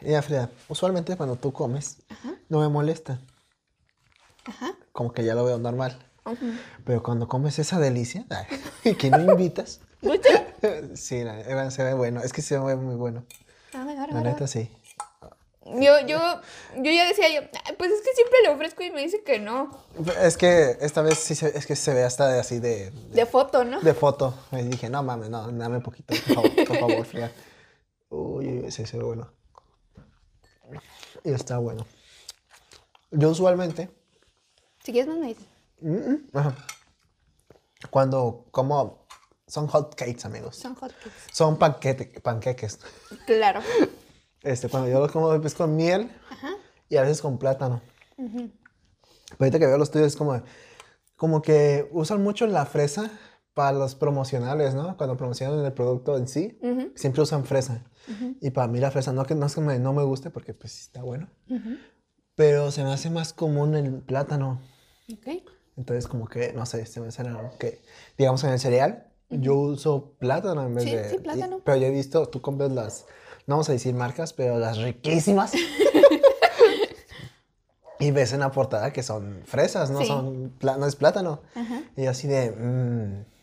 Mira, Frida, usualmente cuando tú comes, no me molesta. Ajá. Como que ya lo veo normal. Ujú. Pero cuando comes esa delicia, ay, que no invitas. Sí, la- se ve bueno. Es que se ve muy bueno. Ah, La neta, sí. Yo, yo, yo ya decía yo, "Ay, pues es que siempre le ofrezco y me dice que no. Es que esta vez sí se, es que se ve hasta de- así de, de, De foto, ¿no? de foto. Y dije, no mames, no, dame un poquito, por favor, por favor, Frida. Uy, ese se ve bueno. Y está bueno. Yo usualmente, Si quieres más me dices. mm, mm, ajá, cuando como, son hot cakes, amigos. Son hotcakes. Son panquete- panqueques. Claro. Este, cuando yo los como es con miel Ajá. y a veces con plátano. Pero ahorita que veo los tuyos es como, como que usan mucho la fresa para los promocionales, ¿no? Cuando promocionan el producto en sí, siempre usan fresa. Y para mí la fresa, no, que, no es que me- no me guste porque pues está bueno, Ujú. pero se me hace más común el plátano. Ok. Entonces como que, no sé, se me hace raro que, digamos en el cereal, yo uso plátano en vez Sí, de... sí, y- plátano. pero yo he visto, tú compras las, no vamos a decir marcas, pero las riquísimas. y ves en la portada que son fresas, no Sí. son, no es plátano. Y así de... mm,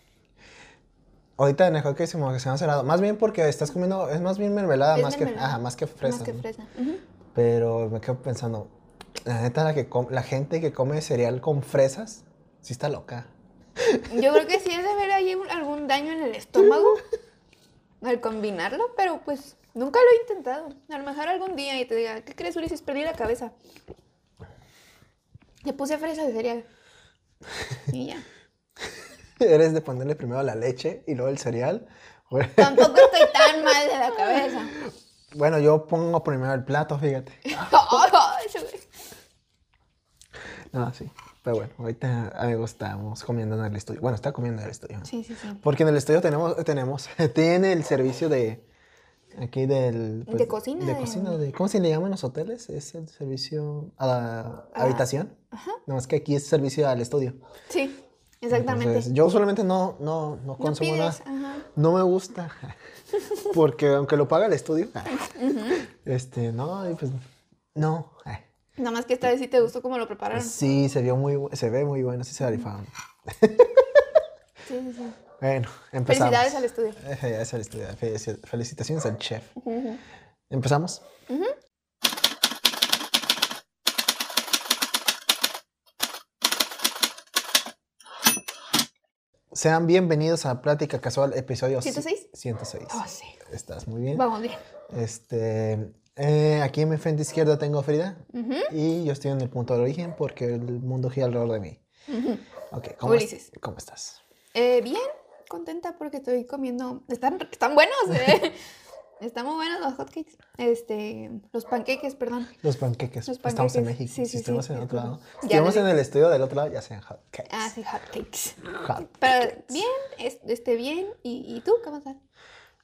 Ahorita en el hot cake se me, se me ha cerrado. Más bien porque estás comiendo, es más bien mermelada, Es más, Que, ajá, más que fresa. Más que. Pero me quedo pensando, la neta, la, que com- la gente que come cereal con fresas, sí está loca. Yo creo que sí es de haber ahí algún daño en el estómago al combinarlo, pero pues nunca lo he intentado. A lo mejor algún día y te diga, ¿qué crees, Ulises? Perdí la cabeza. Le puse fresa de cereal. Y ya. ¿Eres de ponerle primero la leche y luego el cereal? Tampoco estoy tan mal de la cabeza. Bueno, yo pongo primero el plato, fíjate. No, sí. Pero bueno, ahorita, amigos, estamos comiendo en el estudio. Bueno, está comiendo en el estudio. Sí, sí, sí. Porque en el estudio tenemos, tenemos, tiene el servicio de, aquí del... pues, De cocina, De de- cocina, de, ¿cómo se le llama en los hoteles? Es el servicio a la Ah, habitación. Ajá. No, es que aquí es servicio al estudio. Sí, exactamente. Entonces, yo solamente no, no, no no consumo pides, nada. ajá. No me gusta. Porque aunque lo paga el estudio, este, no, pues, no. Nada más que esta vez sí te gustó cómo lo prepararon. Sí, se vio muy, se ve muy bueno, sí se rifaron. Sí, sí, sí. Bueno, empezamos. Felicidades al estudio. Felicidades al estudio. Felici- Felicitaciones al chef. ¿Empezamos? Sean bienvenidos a Plática Casual, episodio ci- 106. 106. Oh, sí. Estás muy bien. Vamos bien. Este, eh, aquí en mi frente izquierda tengo a Frida y yo estoy en el punto de origen porque el mundo gira alrededor de mí. ¿cómo, es-. ¿cómo estás? Eh, bien, contenta porque estoy comiendo. Están, están buenos, eh. Están muy buenos los hotcakes. Este, los panqueques, perdón. Los panqueques. Los Estamos en. México. Sí, si estuvimos sí, en otro lado. Si estuvimos en el estudio del otro lado, ya sean hotcakes. Ah, sí, hotcakes. Hot Pero cakes. bien, es- esté bien. ¿Y, y tú cómo estás?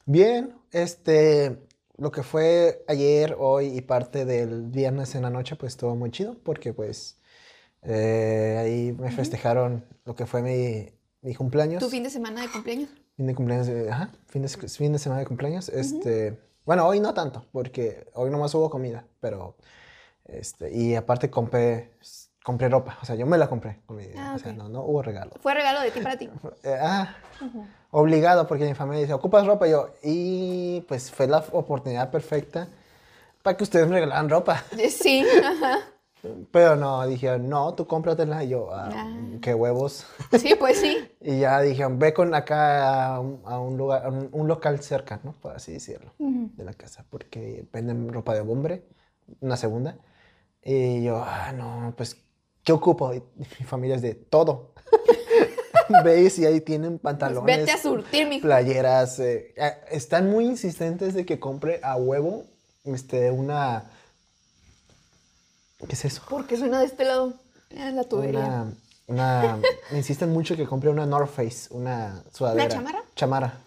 Bien, este, lo que fue ayer, hoy y parte del viernes en la noche, pues estuvo muy chido porque pues eh, ahí me festejaron lo que fue mi, mi cumpleaños. ¿Tu fin de semana de cumpleaños? Fin de cumpleaños, de- ajá, fin de, fin de semana de cumpleaños. Este, bueno, hoy no tanto, porque hoy nomás hubo comida, pero, este, y aparte compré, compré ropa, o sea, yo me la compré con mi Ah, o sea, no, no hubo regalo. Fue regalo de ti para ti. Eh, ah, obligado, porque mi familia dice, ¿ocupas ropa? Y yo, y pues fue la oportunidad perfecta para que ustedes me regalaran ropa. Sí, ajá. Pero no, dije, no, tú cómpratela. Y yo, ah, Ah. qué huevos. Sí, pues sí. Y ya dijeron, ve con acá a un, a un lugar, a un, un local cerca, ¿no? Por así decirlo, de la casa, porque venden ropa de hombre, una segunda. Y yo, ah, no, pues, ¿qué ocupo? Y mi familia es de todo. Veis y ahí tienen Pues pantalones, vete a surtir, mi playeras. eh, eh, están muy insistentes de que compre a huevo este, una... ¿Qué es eso? Porque suena de este lado. Es la tubería. Una, una, me insisten mucho que compre una North Face, una sudadera. chamarra? Chamarra.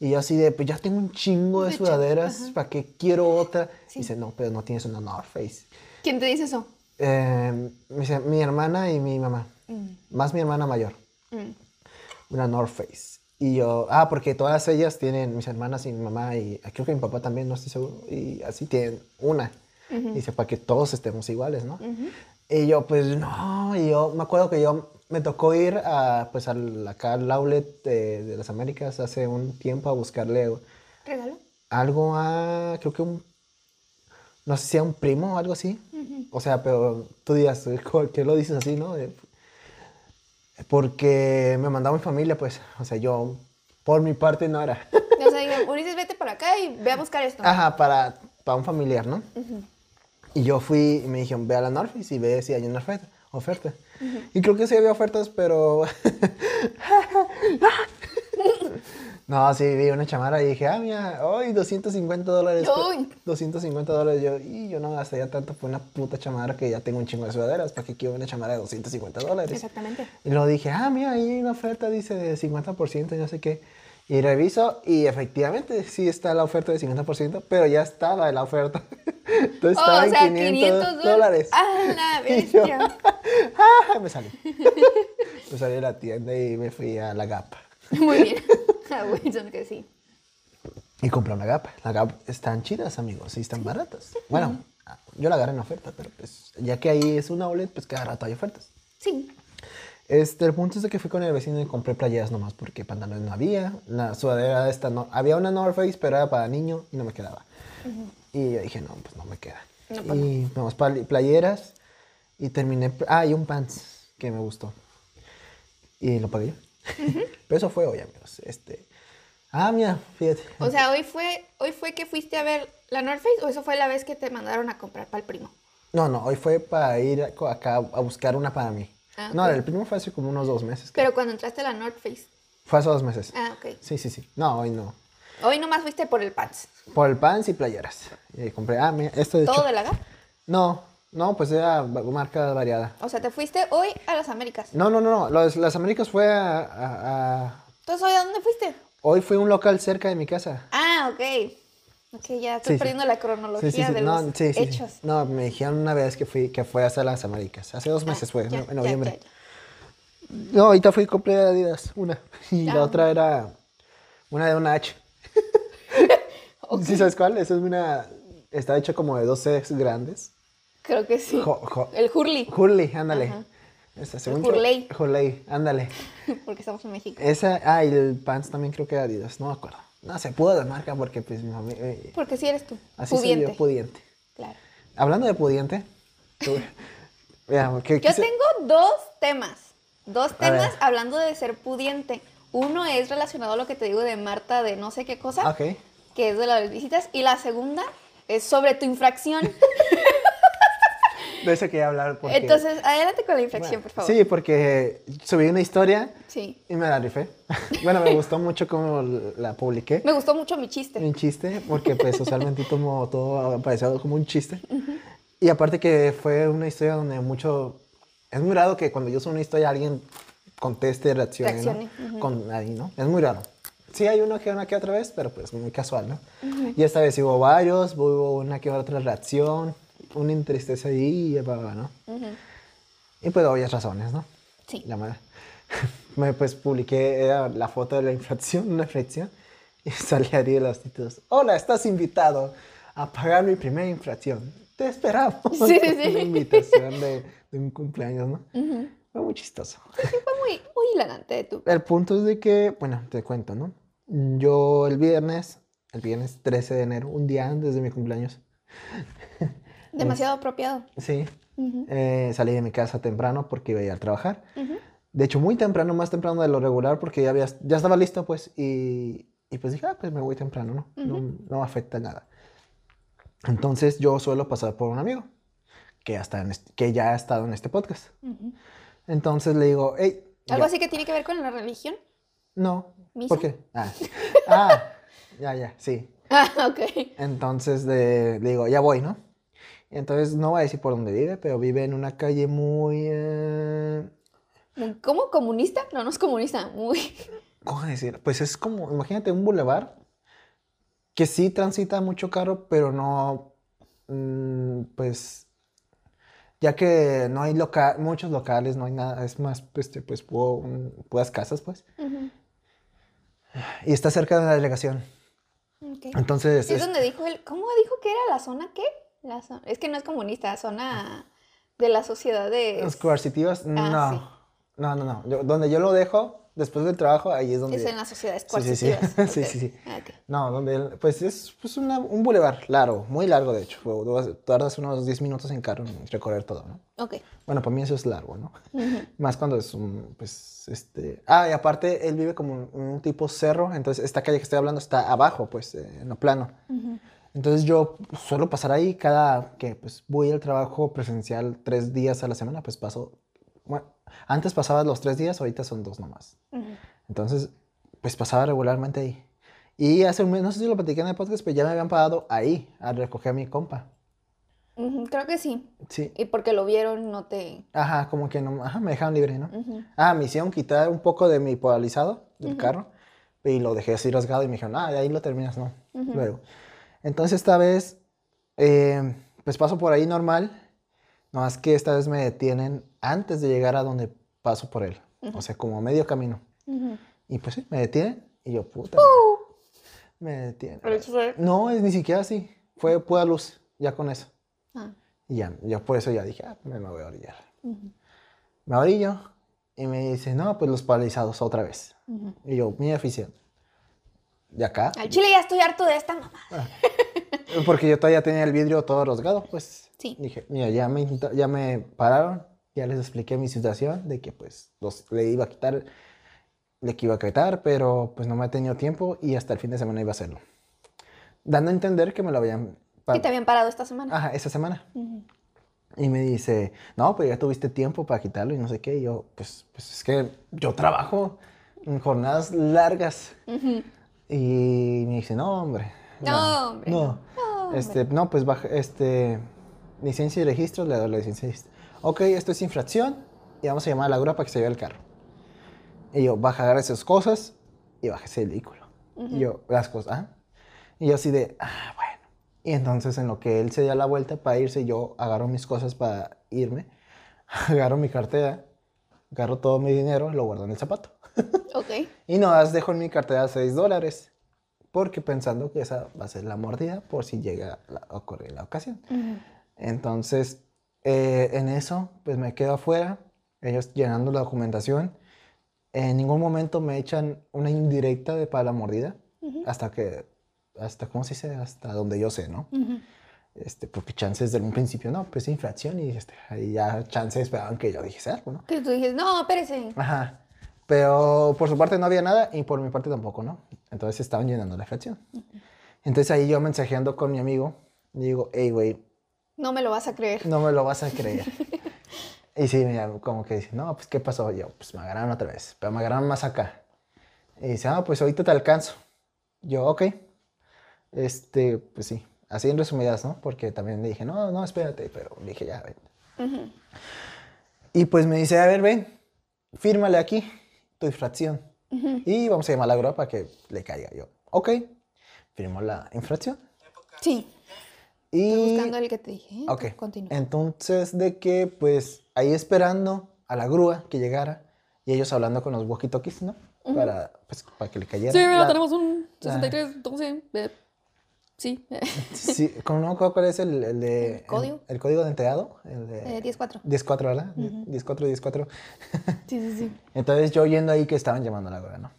Y yo así de, pues ya tengo un chingo de sudaderas, ¿para qué quiero otra? Sí. Dice, no, pero no tienes una North Face. ¿Quién te dice eso? Eh, me dice, mi hermana y mi mamá, Mm, más mi hermana mayor, mm. una North Face. Y yo, ah, porque todas ellas tienen, mis hermanas y mi mamá, y creo que mi papá también, no estoy seguro, y así tienen una. Y dice, para que todos estemos iguales, ¿no? Y yo, pues no, y yo me acuerdo que yo me tocó ir a, pues al, acá al outlet de, de las Américas hace un tiempo a buscarle ¿Regalo? algo a, creo que un, no sé si a un primo o algo así. O sea, pero tú digas, ¿por qué lo dices así, no? Eh, Porque me mandaba mi familia, pues, o sea, yo, por mi parte, no era. O sea, digo, Ulises, vete por acá y ve a buscar esto. Ajá, para, para un familiar, ¿no? Y yo fui y me dijeron, ve a la Face y ve si hay una oferta. oferta. Y creo que sí había ofertas, pero... no, sí, vi una chamara y dije, ah, mira, hoy 250 dólares. Uy. 250 dólares. Yo, y yo no gastaría tanto por una puta chamara que ya tengo un chingo de sudaderas. ¿Para qué quiero una chamara de 250 dólares? Exactamente. Y luego dije, ah, mira, ahí hay una oferta, dice, de 50% y no sé qué. Y reviso y efectivamente sí está la oferta de 50%, pero ya estaba la oferta. Entonces Oh, estaba o en sea, 500, 500 dólares. ¡Ah, la yo, bestia! ah, me salí. me salí de la tienda y me fui a la Gap. Muy bien. A Wilson que sí. Y compré una Gap. La Gap están chidas, amigos, y están baratas. Bueno, yo la agarré en oferta, pero pues ya que ahí es una outlet, pues cada rato hay ofertas. Sí. Este, el punto es de que fui con el vecino y compré playeras nomás porque pantalones no había. La sudadera esta no. Había una North Face, pero era para niño y no me quedaba. Y yo dije, no, pues no me queda. No, y pal- playeras y terminé. Ah, y un pants que me gustó. Y lo pagué yo. pero eso fue hoy, amigos. Este. Ah, mira, fíjate. O sea, hoy fue, hoy fue que fuiste a ver la North Face o eso fue la vez que te mandaron a comprar para el primo. No, no, hoy fue para ir acá a buscar una para mí. Ah, No, el primo fue hace como unos dos meses. creo. Pero cuando entraste a la North Face. Fue hace dos meses. Ah, ok. Sí, sí, sí. No, hoy no. Hoy nomás fuiste por el pants. Por el pants y playeras. Y compré, ah, mira, esto de ¿Todo hecho. de la Gap? No, no, pues era marca variada. O sea, te fuiste hoy a las Américas. No, no, no, no. Los- las Américas fue a, a- a- Entonces, ¿hoy a dónde fuiste? Hoy fue un local cerca de mi casa. Ah, ok. Ok, ya estoy Sí, sí. perdiendo la cronología Sí, de No, los hechos. No, me dijeron una vez que fui, que fue hasta las Américas. Hace dos meses Ah, fue, ya, en noviembre. ya, ya. No, ahorita fui compré Adidas, una. Y Ah. la otra era una de una H. ¿Sí sabes cuál? Esa es una... Está hecha como de dos Cs grandes. Creo que sí. Jo- jo- El Hurley. Hurley, ándale. Ajá. Esa, según Hurley. Hurley, ándale. Porque estamos en México. Esa, ah, y el pants también creo que era Adidas, no me acuerdo. No se pudo de marca porque pues mi mamá... eh, Porque sí eres tú. así pudiente. soy yo, pudiente. Claro. Hablando de pudiente, tú- mira, que Yo quise- tengo dos temas. Dos temas hablando de ser pudiente. Uno es relacionado a lo que te digo de Marta de no sé qué cosa, Ok. que es de las visitas. Y la segunda es sobre tu infracción. De eso quería hablar porque... Entonces, adelante con la infracción, por favor. Sí, porque subí una historia Sí. y me la rifé. bueno, me gustó mucho cómo la publiqué. Me gustó mucho mi chiste. Un chiste, porque pues usualmente tomo todo parecía como un chiste. Y aparte que fue una historia donde mucho... Es muy raro que cuando yo subo una historia alguien conteste, reaccione, Reaccione, ¿no? ujú. Con ahí, ¿no? Es muy raro. Sí hay uno que una que otra vez, pero pues muy casual, ¿no? Y esta vez hubo varios, hubo una que otra reacción, una entristeza ahí y bla, ¿no? Ujú. Y pues obvias razones, ¿no? Sí. La madre. Me pues publiqué la foto de la infracción, una infracción, y salía ahí de los títulos. Hola, estás invitado a pagar mi primera infracción. Te esperamos. Sí, sí, sí. Una invitación de, de un cumpleaños, ¿no? Fue muy chistoso. Sí, fue muy, muy hilarante de tu. El punto es de que, bueno, te cuento, ¿no? Yo el viernes, el viernes 13 de enero, un día antes de mi cumpleaños, Demasiado apropiado. sí, eh, salí de mi casa temprano porque iba a ir a trabajar. De hecho, muy temprano, más temprano de lo regular, porque ya, había, ya estaba listo, pues, y, y pues dije, ah, pues me voy temprano, ¿no? No, no afecta nada. Entonces, yo suelo pasar por un amigo que ya, está en este- que ya ha estado en este podcast. Entonces le digo, hey, ¿Algo así que tiene que ver con la religión? No, ¿Misa? ¿por qué? Ah, ah, ya, ya, sí. Ah, ok. Entonces le, le digo, ya voy, ¿no? Entonces no voy a decir por dónde vive, pero vive en una calle muy... eh, ¿Cómo? ¿Comunista? No, no es comunista. Muy. ¿Cómo decir? Pues es como, imagínate un bulevar que sí transita mucho carro, pero no, mm, pues, ya que no hay loca muchos locales, no hay nada, es más, pues, este, pues, pu- un- puras casas, pues. Y está cerca de la delegación. Ok. Entonces, Es es- donde dijo él, ¿cómo dijo que era la zona qué? La es que no es comunista, zona de las sociedades. las coercitivas, no. Ah, sí. No, no, no. Yo- donde yo lo dejo, después del trabajo, ahí es donde... Es en las sociedades Sí, sí, sí. coercitivas. Sí, Ok. sí, sí. Ah, ok. No, donde, pues es pues una- un bulevar largo, muy largo de hecho. Tardas unos 10 minutos en carro en recorrer todo, ¿no? Ok. Bueno, para mí eso es largo, ¿no? Ujú. Más cuando es un, pues, este... Ah, y aparte él vive como un, un tipo cerro, entonces esta calle que estoy hablando está abajo, pues, eh, en lo plano. Ujú. Entonces yo suelo pasar ahí cada que pues voy al trabajo presencial tres días a la semana, pues paso, bueno, antes pasaba los tres días, ahorita son dos nomás. Entonces, pues pasaba regularmente ahí. Y hace un mes, no sé si lo platiqué en el podcast, pero ya me habían pagado ahí a recoger a mi compa. Creo que sí. Sí. Y porque lo vieron, no te. Ajá, como que no, ajá, me dejaron libre, ¿no? Ah, me hicieron quitar un poco de mi polarizado del carro y lo dejé así rasgado y me dijeron, ah, ahí lo terminas, ¿no? Luego. Entonces esta vez, eh, pues paso por ahí normal, no más que esta vez me detienen antes de llegar a donde paso por él, o sea, como a medio camino. Y pues sí, me detienen y yo, puta. Me detienen. Pero eso fue- No, es ni siquiera así, fue pura luz, ya con eso. Ah. Y ya, yo por eso ya dije, ah, me, me voy a orillar. Me orillo y me dice, no, pues los paralizados otra vez. Y yo, mi afición. ¿De acá? Al chile ya estoy harto de esta mamá. Porque yo todavía tenía el vidrio todo rasgado, pues. Sí. Dije, mira, ya me, ya me pararon, ya les expliqué mi situación de que pues los, le iba a quitar, le que iba a quitar, pero pues no me ha tenido tiempo y hasta el fin de semana iba a hacerlo. Dando a entender que me lo habían... Y te habían parado esta semana. Ajá, esa semana. Ujú. Y me dice, no, pues ya tuviste tiempo para quitarlo y no sé qué. Y yo, pues, pues es que yo trabajo en jornadas largas. Ujú. Y me dice, no, hombre. No, hombre, No. no. No, este, no, pues baja, este, licencia y registro, le doy la licencia y registro. Ok, esto es infracción y vamos a llamar a la grúa para que se lleve el carro. Y yo, baja, agarra esas cosas y bájese el vehículo. Y yo, las cosas, ah. Y yo así de, ah, bueno. Y entonces en lo que él se da la vuelta para irse, yo agarro mis cosas para irme, agarro mi cartera, agarro todo mi dinero, lo guardo en el zapato. Ok. Y no las dejo en mi cartera 6 dólares. Porque pensando que esa va a ser la mordida por si llega a ocurrir la ocasión. Ujú. Entonces, eh, en eso, pues me quedo afuera, ellos llenando la documentación. En ningún momento me echan una indirecta de para la mordida. Hasta que, hasta, ¿cómo se dice? Hasta donde yo sé, ¿no? Ujú. Este, porque chances desde un principio, no, pues infracción y este, ahí ya chances esperaban que yo dijese algo, ¿no? Que tú dices, no, espérese. Ajá. Pero por su parte no había nada y por mi parte tampoco, ¿no? Entonces estaban llenando la fracción. Entonces ahí yo mensajeando con mi amigo, digo, hey, güey, No me lo vas a creer. no me lo vas a creer. y sí, mira, como que dice, no, pues ¿qué pasó? Y yo, pues me agarraron otra vez, pero me agarraron más acá. Y dice, ah, pues ahorita te alcanzo. Yo, ok. Este, pues sí, así en resumidas, ¿no? Porque también le dije, no, no, espérate, pero le dije, ya, ven. Ujú. Y pues me dice, a ver, ven, fírmale aquí tu infracción. Ujú. Y vamos a llamar a la grúa para que le caiga. Yo, ok, firmó la infracción. Sí. Y, Estoy buscando el que te dije. ¿eh? ok, Continúa. entonces de que pues ahí esperando a la grúa que llegara y ellos hablando con los walkie-talkies, ¿no? Para, pues, para que le cayera. Sí, mira, la- tenemos un la- 63, 12. Sí. Sí, ¿cómo no me acuerdo cuál es el, el de... ¿El código? El, código de enterado. El de... Eh, 10-4. 10-4, ¿verdad? 10-4, 10-4. Sí, sí, sí. Entonces yo yendo ahí que estaban llamando a la grúa, ¿no?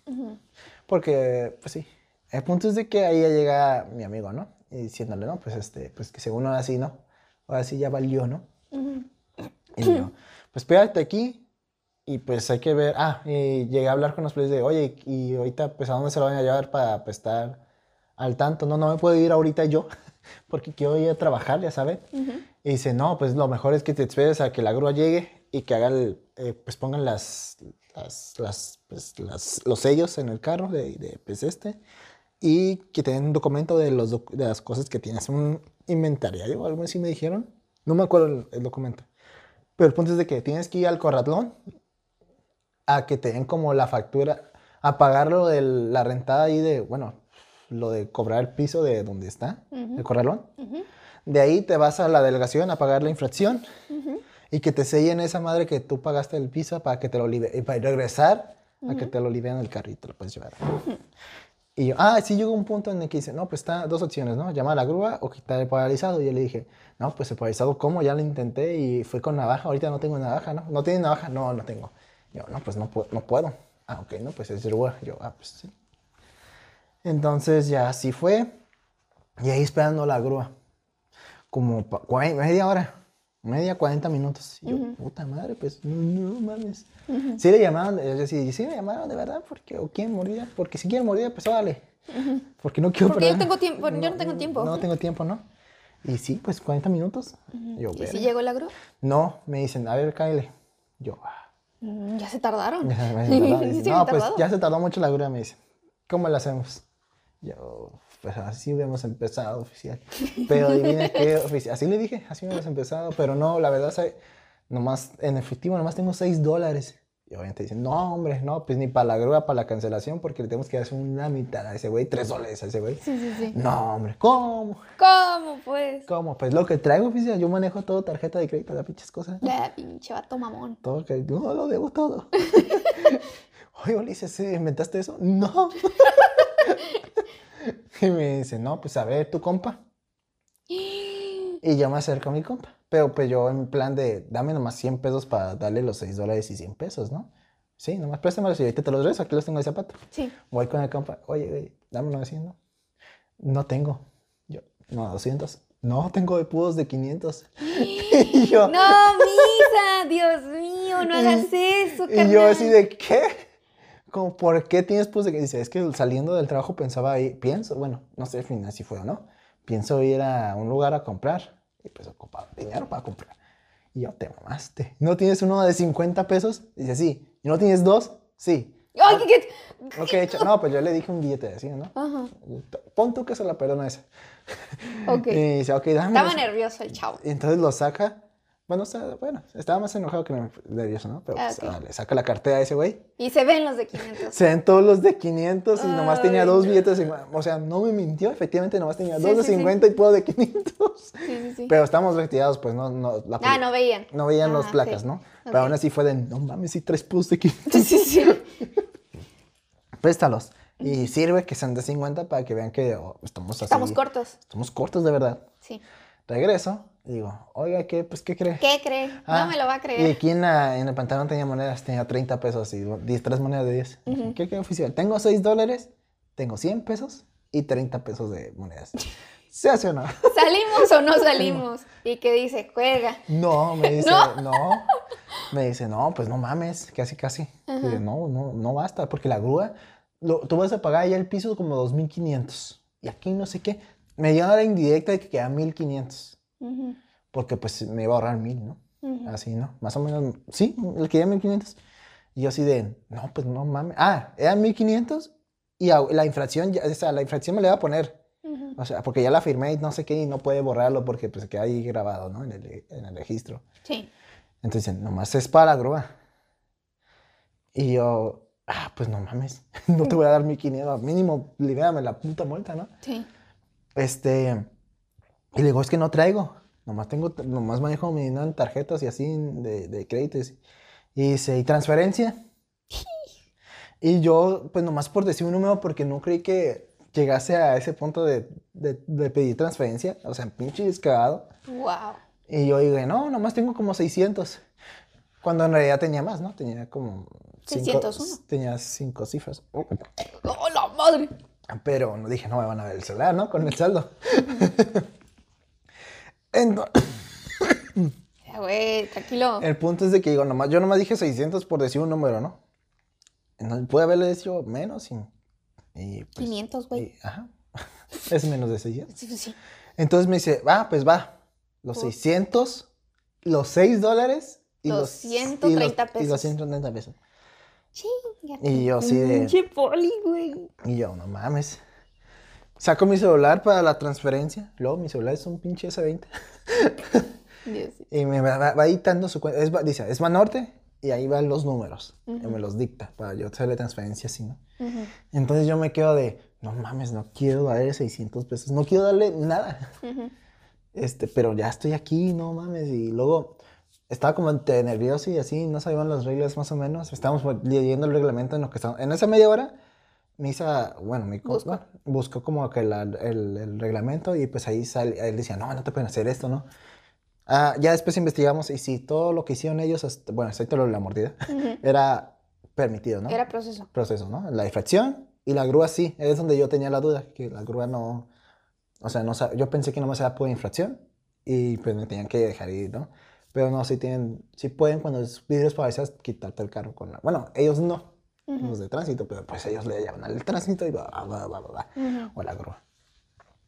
Porque, pues sí. El punto es de que ahí ya llega mi amigo, ¿no? Y diciéndole, no, pues este, pues que según ahora sí, ¿no? Ahora sí ya valió, ¿no? Y yo, pues espérate aquí y pues hay que ver. Ah, y llegué a hablar con los players de, oye, y ahorita, pues a dónde se lo van a llevar para pues, estar al tanto. No, no me puedo ir ahorita yo porque quiero ir a trabajar, ya saben. Y dice, no, pues lo mejor es que te esperes a que la grúa llegue y que haga el, eh, pues pongan las, las, las, pues, las- los sellos en el carro de, de, pues este y que te den un documento de, los, doc- de las cosas que tienes, un inventariario o algo así me dijeron. No me acuerdo el, el documento. Pero el punto es de que tienes que ir al corralón a que te den como la factura, a pagar lo de la rentada ahí de, bueno, lo de cobrar el piso de donde está, el corralón. De ahí te vas a la delegación a pagar la infracción y que te sellen esa madre que tú pagaste el piso para que te lo libere. Y para regresar a que te lo liberen el carrito, lo puedes llevar. Y yo, ah, sí llegó un punto en el que dice, no, pues está dos opciones, ¿no? Llamar a la grúa o quitar el paralizado. Y yo le dije, no, pues el paralizado, ¿cómo? Ya lo intenté y fue con navaja. Ahorita no tengo navaja, ¿no? ¿No tiene navaja? No, no tengo. Yo, no, pues no, no puedo. Ah, ok, no, pues es grúa. Yo, ah, pues sí. Entonces ya así fue. Y ahí esperando la grúa. Como media hora media, 40 minutos. Y yo, puta madre, pues no, mames. Sí le llamaron, yo decía, sí me llamaron de verdad, porque, o quién moría, porque si quieren morir, pues vale. Porque no quiero Porque yo, tengo tiempo, no, yo no tengo tiempo. No, tengo tiempo, ¿no? Y sí, pues 40 minutos. yo, ¿Y si llegó el agro? No, me dicen, a ver, cállale. Yo, ah. mm, Ya se tardaron. Ya se no, pues ya se tardó mucho la grúa, me dicen. ¿Cómo la hacemos? Yo, pues así hubiéramos empezado oficial. Pero adivina qué, oficial. Así le dije, así hubiéramos empezado, pero no, la verdad, nomás, en efectivo, nomás tengo 6 dólares. Y obviamente dicen, no, hombre, no, pues ni para la grúa, para la cancelación, porque le tenemos que hacer una mitad a ese güey, 3 dólares a ese güey. Sí, sí, sí. No, hombre, ¿cómo? ¿Cómo, pues? ¿Cómo? Pues lo que traigo, oficial, yo manejo todo tarjeta de crédito, las pinches cosas. La pinche vato mamón. Todo, que, no, lo debo todo. Oye, Ulises, ¿inventaste eso? No. Y me dice, no, pues a ver, tu compa. Y yo me acerco a mi compa. Pero pues yo en plan de, dame nomás 100 pesos para darle los 6 dólares y 100 pesos, ¿no? Sí, nomás préstamelos y ahorita te los regreso, aquí los tengo de zapato. Sí. Voy con el compa, oye, dame 900. No tengo. Yo, no, 200. No, tengo de pudos de 500. y yo, no, misa, Dios mío, no hagas eso, carnal. Y yo así de, ¿qué? Como, ¿por qué tienes pues de que dice, es que saliendo del trabajo pensaba ahí, pienso, bueno, no sé final si fue o no, pienso ir a un lugar a comprar y pues ocupaba dinero para comprar. Y yo, te mamaste. ¿No tienes uno de 50 pesos? Dice, sí. ¿Y no tienes dos? Sí. ¡Ay, qué, qué! Ok, no, pues yo le dije un billete de 100, ¿no? Ajá. Pon tú que se la perdona esa. Ok. Y dice, ok, dame. Estaba nervioso el chavo. Entonces lo saca bueno, bueno, estaba más enojado que nervioso, ¿no? Pero pues, le saca la cartera a ese güey. Y se ven los de 500. Se ven todos los de 500 y nomás tenía dos billetes. O sea, no me mintió, efectivamente nomás tenía dos de 50 y puedo de 500. Sí, sí, sí. Pero estamos retirados, pues no. no ah, no veían. No veían las placas, ¿no? Pero aún así fue de, no mames, sí, tres pudos de 500. Sí, sí, sí. Préstalos. Y sirve que sean de 50 para que vean que oh, estamos así. Estamos cortos. Estamos cortos de verdad. Sí. Regreso y digo, oiga, ¿qué? Pues, ¿qué cree? ¿Qué cree? no ah, me lo va a creer. Y aquí en, en, el pantalón tenía monedas, tenía 30 pesos y 10, 3 monedas de 10. ¿Qué cree oficial? Tengo 6 dólares, tengo 100 pesos y 30 pesos de monedas. ¿Se hace o no? ¿Salimos o no salimos? ¿Y qué dice? Juega. No, me dice, no. Me dice, no, pues no mames, casi, casi. Dice, no, no, no basta, porque la grúa, lo, tú vas a pagar ya el piso como 2.500. Y aquí no sé qué me dio la indirecta de que queda 1500. Porque pues me iba a ahorrar 1000, ¿no? Así, ¿no? Más o menos, sí, le quería 1500. Y yo así de, no, pues no mames. Ah, eran 1500 y la infracción, o sea, la infracción me la iba a poner. O sea, porque ya la firmé y no sé qué y no puede borrarlo porque pues queda ahí grabado, ¿no? En el, en el registro. Sí. Entonces, nomás es para la grúa. Y yo, ah, pues no mames, no te voy a dar 1500, mínimo libérame la puta multa, ¿no? Sí. Este, y le digo, es que no traigo, nomás tengo, nomás manejo mi dinero en tarjetas y así de, de créditos. Y dice, ¿y transferencia? y yo, pues nomás por decir un número, porque no creí que llegase a ese punto de, de, pedir transferencia, o sea, pinche descarado. Wow. Y yo dije, no, nomás tengo como 600. Cuando en realidad tenía más, ¿no? Tenía como... 601. tenía cinco cifras. ¡Oh, la madre! Pero no dije, no me van a ver el celular, ¿no? Con el saldo. Entonces, güey, tranquilo. El punto es de que digo, nomás, yo nomás dije 600 por decir un número, ¿no? puede haberle dicho menos y... y 500, pues, güey. Ajá. Es menos de 600. Sí, sí. Entonces me dice, va, pues va. Los 600, los 6 dólares y 230 los, y pesos. Y 230 pesos. Y yo así de... Pinche poli, güey. Y yo, no mames. Saco mi celular para la transferencia. Luego mi celular es un pinche S20. y me va, va editando su cuenta. Es, dice, es Banorte y ahí van los números. Y me los dicta para yo hacerle transferencia así, ¿no? Entonces yo me quedo de, no mames, no quiero darle 600 pesos. No quiero darle nada. Este, pero ya estoy aquí, no mames. Y luego estaba como entre nervioso y así, no sabían las reglas más o menos. Estábamos leyendo el reglamento en lo que estábamos. En esa media hora, Misa, bueno, mi Buscó. buscó. buscó como que la- el, el reglamento y pues ahí sale, él decía, no, no te pueden hacer esto, ¿no? Ah, ya después investigamos y sí, todo lo que hicieron ellos, hasta- bueno, excepto lo de la mordida, Ujú. era permitido, ¿no? Era proceso. proceso, ¿no? La infracción y la grúa sí, es donde yo tenía la duda, que la grúa no, o sea, no yo pensé que no me era por infracción y pues me tenían que dejar ir, ¿no? Pero no, sí tienen, sí pueden cuando es vidrios parabrisas quitarte el carro con la, bueno, ellos no, los de tránsito, pero pues ellos le llaman al tránsito y va, va, va, va, va, o la grúa.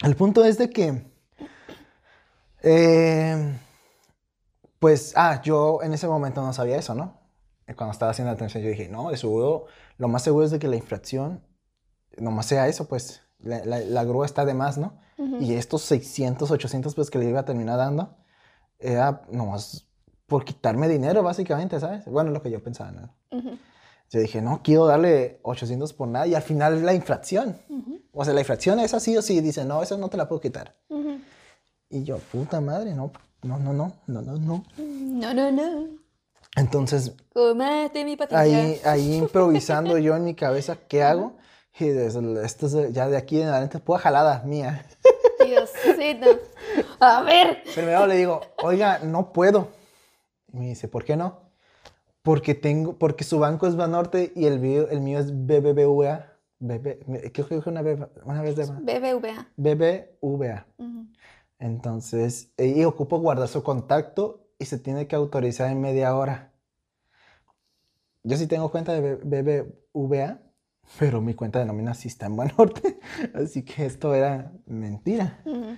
El punto es de que, eh, pues, ah, yo en ese momento no sabía eso, ¿no? Cuando estaba haciendo la atención, yo dije, no, de seguro, lo más seguro es de que la infracción nomás sea eso, pues, la, la- la grúa está de más, ¿no? Ujú. Y estos 600, 800 pues que le iba a terminar dando, era nomás por quitarme dinero, básicamente, ¿sabes? Bueno, lo que yo pensaba, ¿no? Ujú. Yo dije, no, quiero darle 800 por nada y al final la infracción. Ujú. O sea, la infracción es así o sí. Dice, no, eso no te la puedo quitar. Ujú. Y yo, puta madre, no, no, no, no, no, no, no. No, no, no. Entonces, Comate mi ahí, ahí improvisando yo en mi cabeza, ¿qué hago? Y desde, esto es ya de aquí en adelante, pura jalada mía. Diosito. A ver. Primero le digo, oiga, no puedo. Y me dice, ¿por qué no? Porque tengo, porque su banco es Banorte y el mío, el mío es BBVA. BB, creo que dije una vez, de BBVA. BBVA. Ujú. Entonces, y ocupo guardar su contacto y se tiene que autorizar en media hora. Yo sí tengo cuenta de BBVA, pero mi cuenta de nómina sí está en Banorte. Así que esto era mentira. Ujú.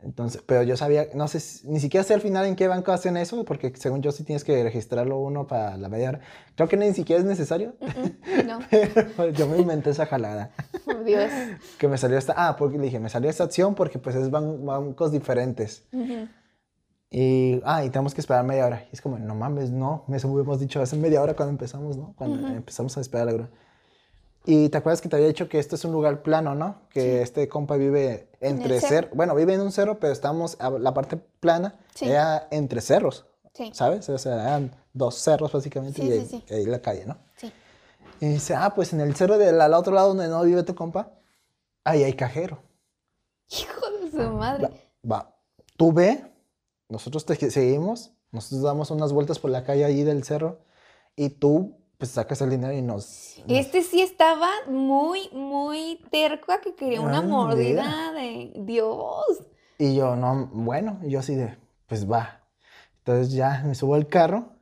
Entonces, pero yo sabía, no sé, ni siquiera sé al final en qué banco hacen eso, porque según yo sí tienes que registrarlo uno para la media hora. Creo que ni siquiera es necesario, Ujú. No. pero yo me inventé esa jalada. Oh, Dios. Que me salió esta, ah, porque le dije, me salió esta opción porque pues es ban- bancos diferentes. Ujú. Y, ah, y tenemos que esperar media hora. Y es como, no mames, no, eso hubimos dicho hace media hora cuando empezamos, ¿no? Cuando Ujú. empezamos a esperar la grúa. Y te acuerdas que te había dicho que esto es un lugar plano, ¿no? Que este compa vive entre cerro. cerros. Bueno, vive en un cerro, pero estamos, a la parte plana Sí. era entre cerros, Sí. ¿sabes? O sea, eran dos cerros básicamente Sí, y sí, ahí, sí. ahí la calle, ¿no? Sí. Y dice, ah, pues en el cerro del al otro lado donde no vive tu compa, ahí hay cajero. Hijo de su madre. Va, tú ve, nosotros te seguimos, nosotros damos unas vueltas por la calle allí del cerro y tú pues sacas el dinero y nos... nos- Este sí estaba muy, muy terco a que quería una Ah, mordida de Dios. Y yo, no, bueno, yo así de, pues va. Entonces ya me subo al carro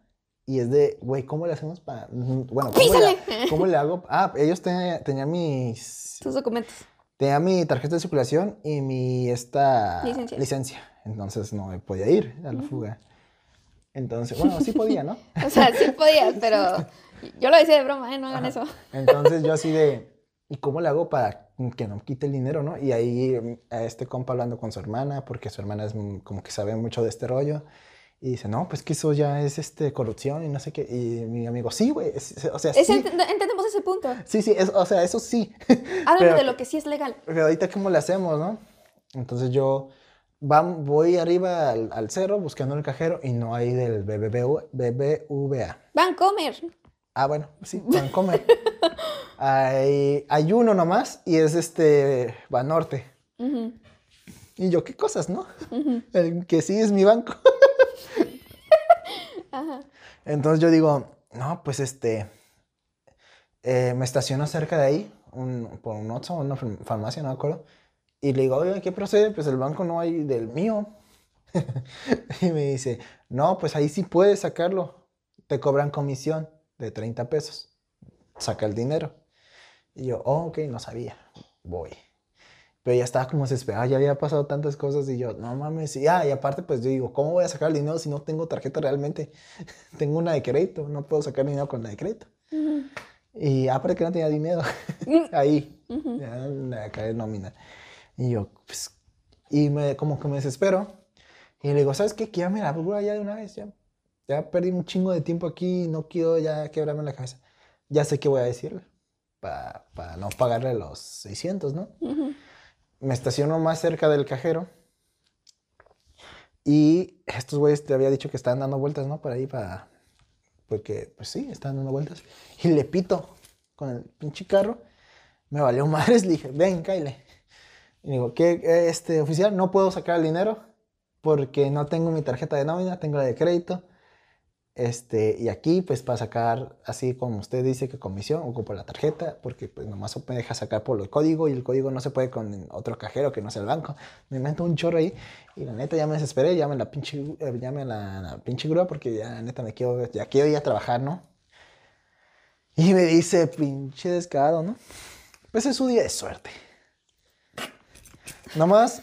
y es de, güey, ¿cómo le hacemos para... Bueno, ¿cómo ¡Písale! le, cómo le hago? Ah, ellos tenían, mis... Tus documentos. Tenía mi tarjeta de circulación y mi esta Licencia. licencia. Entonces no me podía ir a la fuga. Entonces, bueno, sí podía, ¿no? O sea, sí podías, pero yo lo decía de broma, ¿eh? No hagan Ajá. eso. Entonces yo así de, ¿y cómo le hago para que no quite el dinero, no? Y ahí a este compa hablando con su hermana, porque su hermana es como que sabe mucho de este rollo. Y dice, no, pues que eso ya es este, corrupción y no sé qué. Y mi amigo, sí, güey, o sea, Es sí. ent- entendemos ese punto. Sí, sí, es- o sea, eso sí. Háblame de lo que sí es legal. Pero ahorita, ¿cómo le hacemos, no? Entonces yo voy arriba al, al cerro buscando el cajero y no hay del BBVA. BBVA. Vancomer. Ah, bueno, sí, Bancomer. hay, hay uno nomás y es este Banorte. Ujú, Y yo, ¿qué cosas, no? El que sí es mi banco. Ajá. Entonces yo digo, no, pues este, eh, me estaciono cerca de ahí, un- por un Oxxo, una farm- farmacia, no me acuerdo. Y le digo, oye, ¿qué procede? Pues el banco no hay del mío. y me dice, no, pues ahí sí puedes sacarlo. Te cobran comisión de 30 pesos. Saca el dinero. Y yo, oh, ok, no sabía. Voy. Pero ya estaba como desesperado, ya había pasado tantas cosas y yo, no mames. Y, ah, y aparte, pues yo digo, ¿cómo voy a sacar el dinero si no tengo tarjeta realmente? tengo una de crédito, no puedo sacar dinero con la de crédito. Ujú, Y aparte que no tenía dinero ahí, ujú. ya, la calle nómina. Y yo, pues, y me, como que me desespero. Y le digo, ¿sabes qué? Que ya me la ya de una vez, ya. Ya perdí un chingo de tiempo aquí, no quiero ya quebrarme la cabeza. Ya sé qué voy a decirle, para no pagarle los 600, ¿no? Ujú. me estaciono más cerca del cajero Y estos güeyes te había dicho que estaban dando vueltas, ¿no? Por ahí para... Porque, pues sí, estaban dando vueltas. Y le pito con el pinche carro. Me valió madres, le dije, ven, Kyle. Y digo, ¿qué, este, oficial? No puedo sacar el dinero porque no tengo mi tarjeta de nómina, tengo la de crédito. Este, y aquí, pues para sacar, así como usted dice que comisión, ocupo la tarjeta, porque pues nomás me deja sacar por el código y el código no se puede con otro cajero que no sea el banco. Me meto un chorro ahí y la neta ya me desesperé, llame la pinche, eh, llame la, la pinche grúa porque ya la neta me quiero, ya quiero ir a trabajar, ¿no? Y me dice, pinche descarado, ¿no? Pues es su día de suerte. Nomás,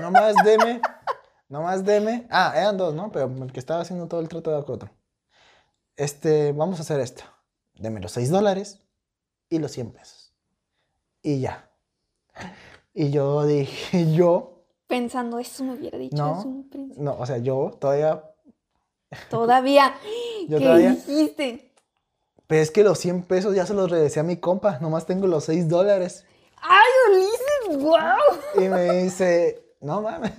nomás deme Nomás deme. Ah, eran dos, ¿no? Pero el que estaba haciendo todo el trato de otro. Este, vamos a hacer esto. Deme los 6 dólares y los 100 pesos. Y ya. Y yo dije, yo. Pensando, eso me hubiera dicho no, un. No, o sea, yo todavía. Todavía. yo ¿Qué todavía. dijiste? Pero es que los 100 pesos ya se los regresé a mi compa. Nomás tengo los 6 dólares. ¡Ay, Ulises! ¡Wow! Y me dice, no mames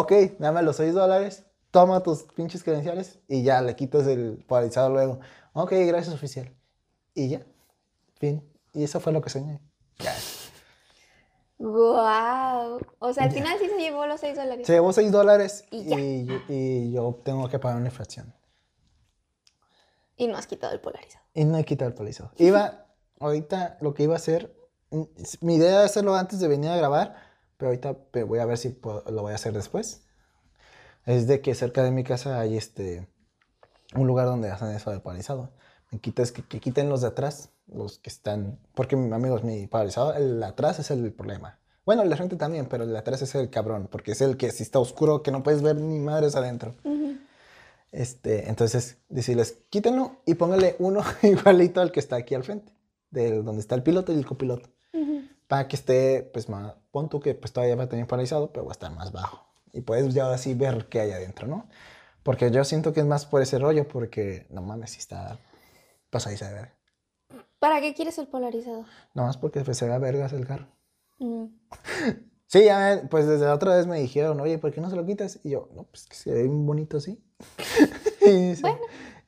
ok, dame los 6 dólares, toma tus pinches credenciales y ya le quitas el polarizado luego. Ok, gracias oficial. Y ya, fin. Y eso fue lo que soñé. Ya. ¡Wow! O sea, al final sí se llevó los 6 dólares. Se llevó 6 dólares Y y, y yo tengo que pagar una infracción. Y no has quitado el polarizado. Y no he quitado el polarizado. Iba, ahorita lo que iba a hacer, mi idea era hacerlo antes de venir a grabar, pero ahorita voy a ver si puedo- lo voy a hacer después. Es de que cerca de mi casa hay este un lugar donde hacen eso de polarizado. Me quitas que, que quiten los de atrás, los que están, porque amigos, mi polarizado, el de atrás es el problema. Bueno, el de frente también, pero el de atrás es el cabrón, porque es el que si está oscuro que no puedes ver ni madres adentro. Este, entonces, decirles, quítenlo y póngale uno igualito al que está aquí al frente, del donde está el piloto y el copiloto. Para que esté, pues, más, pon tú que pues todavía va a tener paralizado, pero va a estar más bajo. Y puedes ya así ver qué hay adentro, ¿no? Porque yo siento que es más por ese rollo, porque no mames, si está pasadiza de ver. ¿Para qué quieres el polarizado? No más porque pues, se vea vergas el carro. Mm. Sí, ya, me- pues desde la otra vez me dijeron, oye, ¿por qué no se lo quitas? Y yo, no, pues que se ve bonito así. y, dice- y-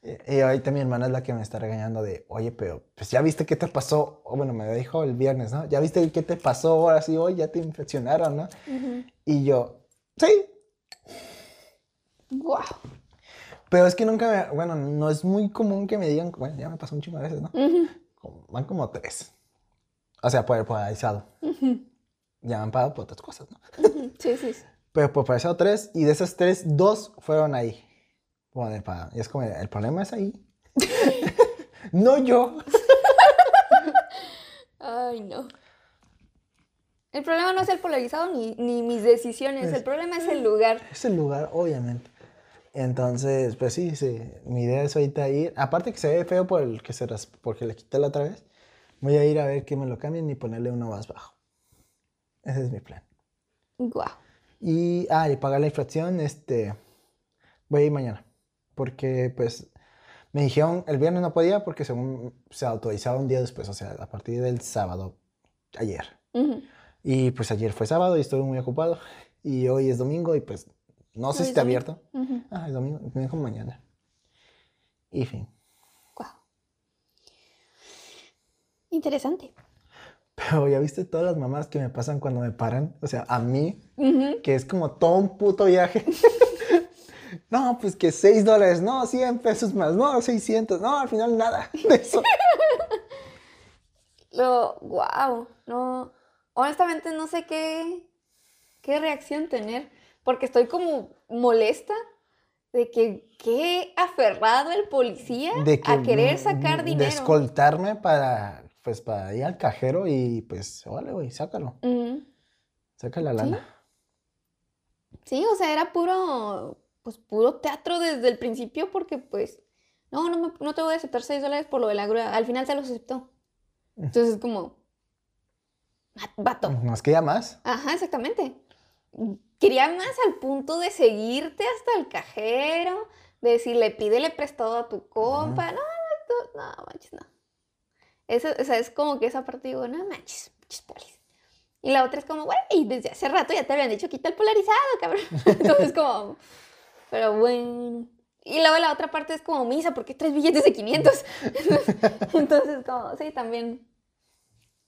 y ahorita mi hermana es la que me está regañando de, oye, pero pues ya viste qué te pasó. O bueno, me dijo el viernes, ¿no? Ya viste qué te pasó ahora sí, hoy ya te infeccionaron, ¿no? Y yo, sí, ¡Wow! pero es que nunca me, bueno, no es muy común que me digan, bueno, ya me pasó un chingo de veces, ¿no? Como- van como tres. O sea, por polarizado. Ya me han pagado por otras cosas, ¿no? Sí, sí, sí. Pero por polarizado tres, y de esas tres, dos fueron ahí. Y es como, el problema es ahí. no yo. Ay, no. El problema no es el polarizado ni, ni mis decisiones. El problema es el lugar. Es el lugar, obviamente. Entonces, pues sí, sí, mi idea es ahorita ir. Aparte que se ve feo por el que se porque le quité la otra vez. Voy a ir a ver que me lo cambien y ponerle uno más bajo. Ese es mi plan. ¡Wow! Y, ah, y pagar la infracción, este, voy a ir mañana. Porque, pues, me dijeron, el viernes no podía porque según se autorizaba un día después, o sea, a partir del sábado, ayer. Y pues ayer fue sábado y estuve muy ocupado. Y hoy es domingo y pues, no sé si es está domingo. abierto. Ujú. Ah, es domingo, me dijo mañana. Y fin. ¡Guau! Interesante. Pero ya viste todas las mamás que me pasan cuando me paran. O sea, a mí, que es como todo un puto viaje. no, pues que 6 dólares, no, 100 pesos más, no, 600, no, al final nada de eso. Lo, wow, no, honestamente no sé qué, qué reacción tener, porque estoy como molesta de que qué aferrado el policía De que, a querer sacar De dinero. escoltarme para, pues, para ir al cajero y pues, vale, güey, sácalo. Ujú. Saca la lana. Sí, o sea, era puro, pues puro teatro desde el principio, porque pues, no, no, me- no te voy a aceptar 6 dólares por lo de la grúa. Al final se los aceptó. Entonces es como, "Ah, vato. Nos queda más. Ajá, exactamente. Quería más al punto de seguirte hasta el cajero, de decirle, pídele prestado a tu compa. No, no, no, no, manches, no. Eso, o sea, es como que esa parte digo, no manches, manches polis. Y la otra es como, güey, desde hace rato ya te habían dicho quita el polarizado, cabrón. Entonces, como, pero bueno. Y luego la otra parte es como, misa, ¿por qué tres billetes de 500? Entonces, como, sí, también,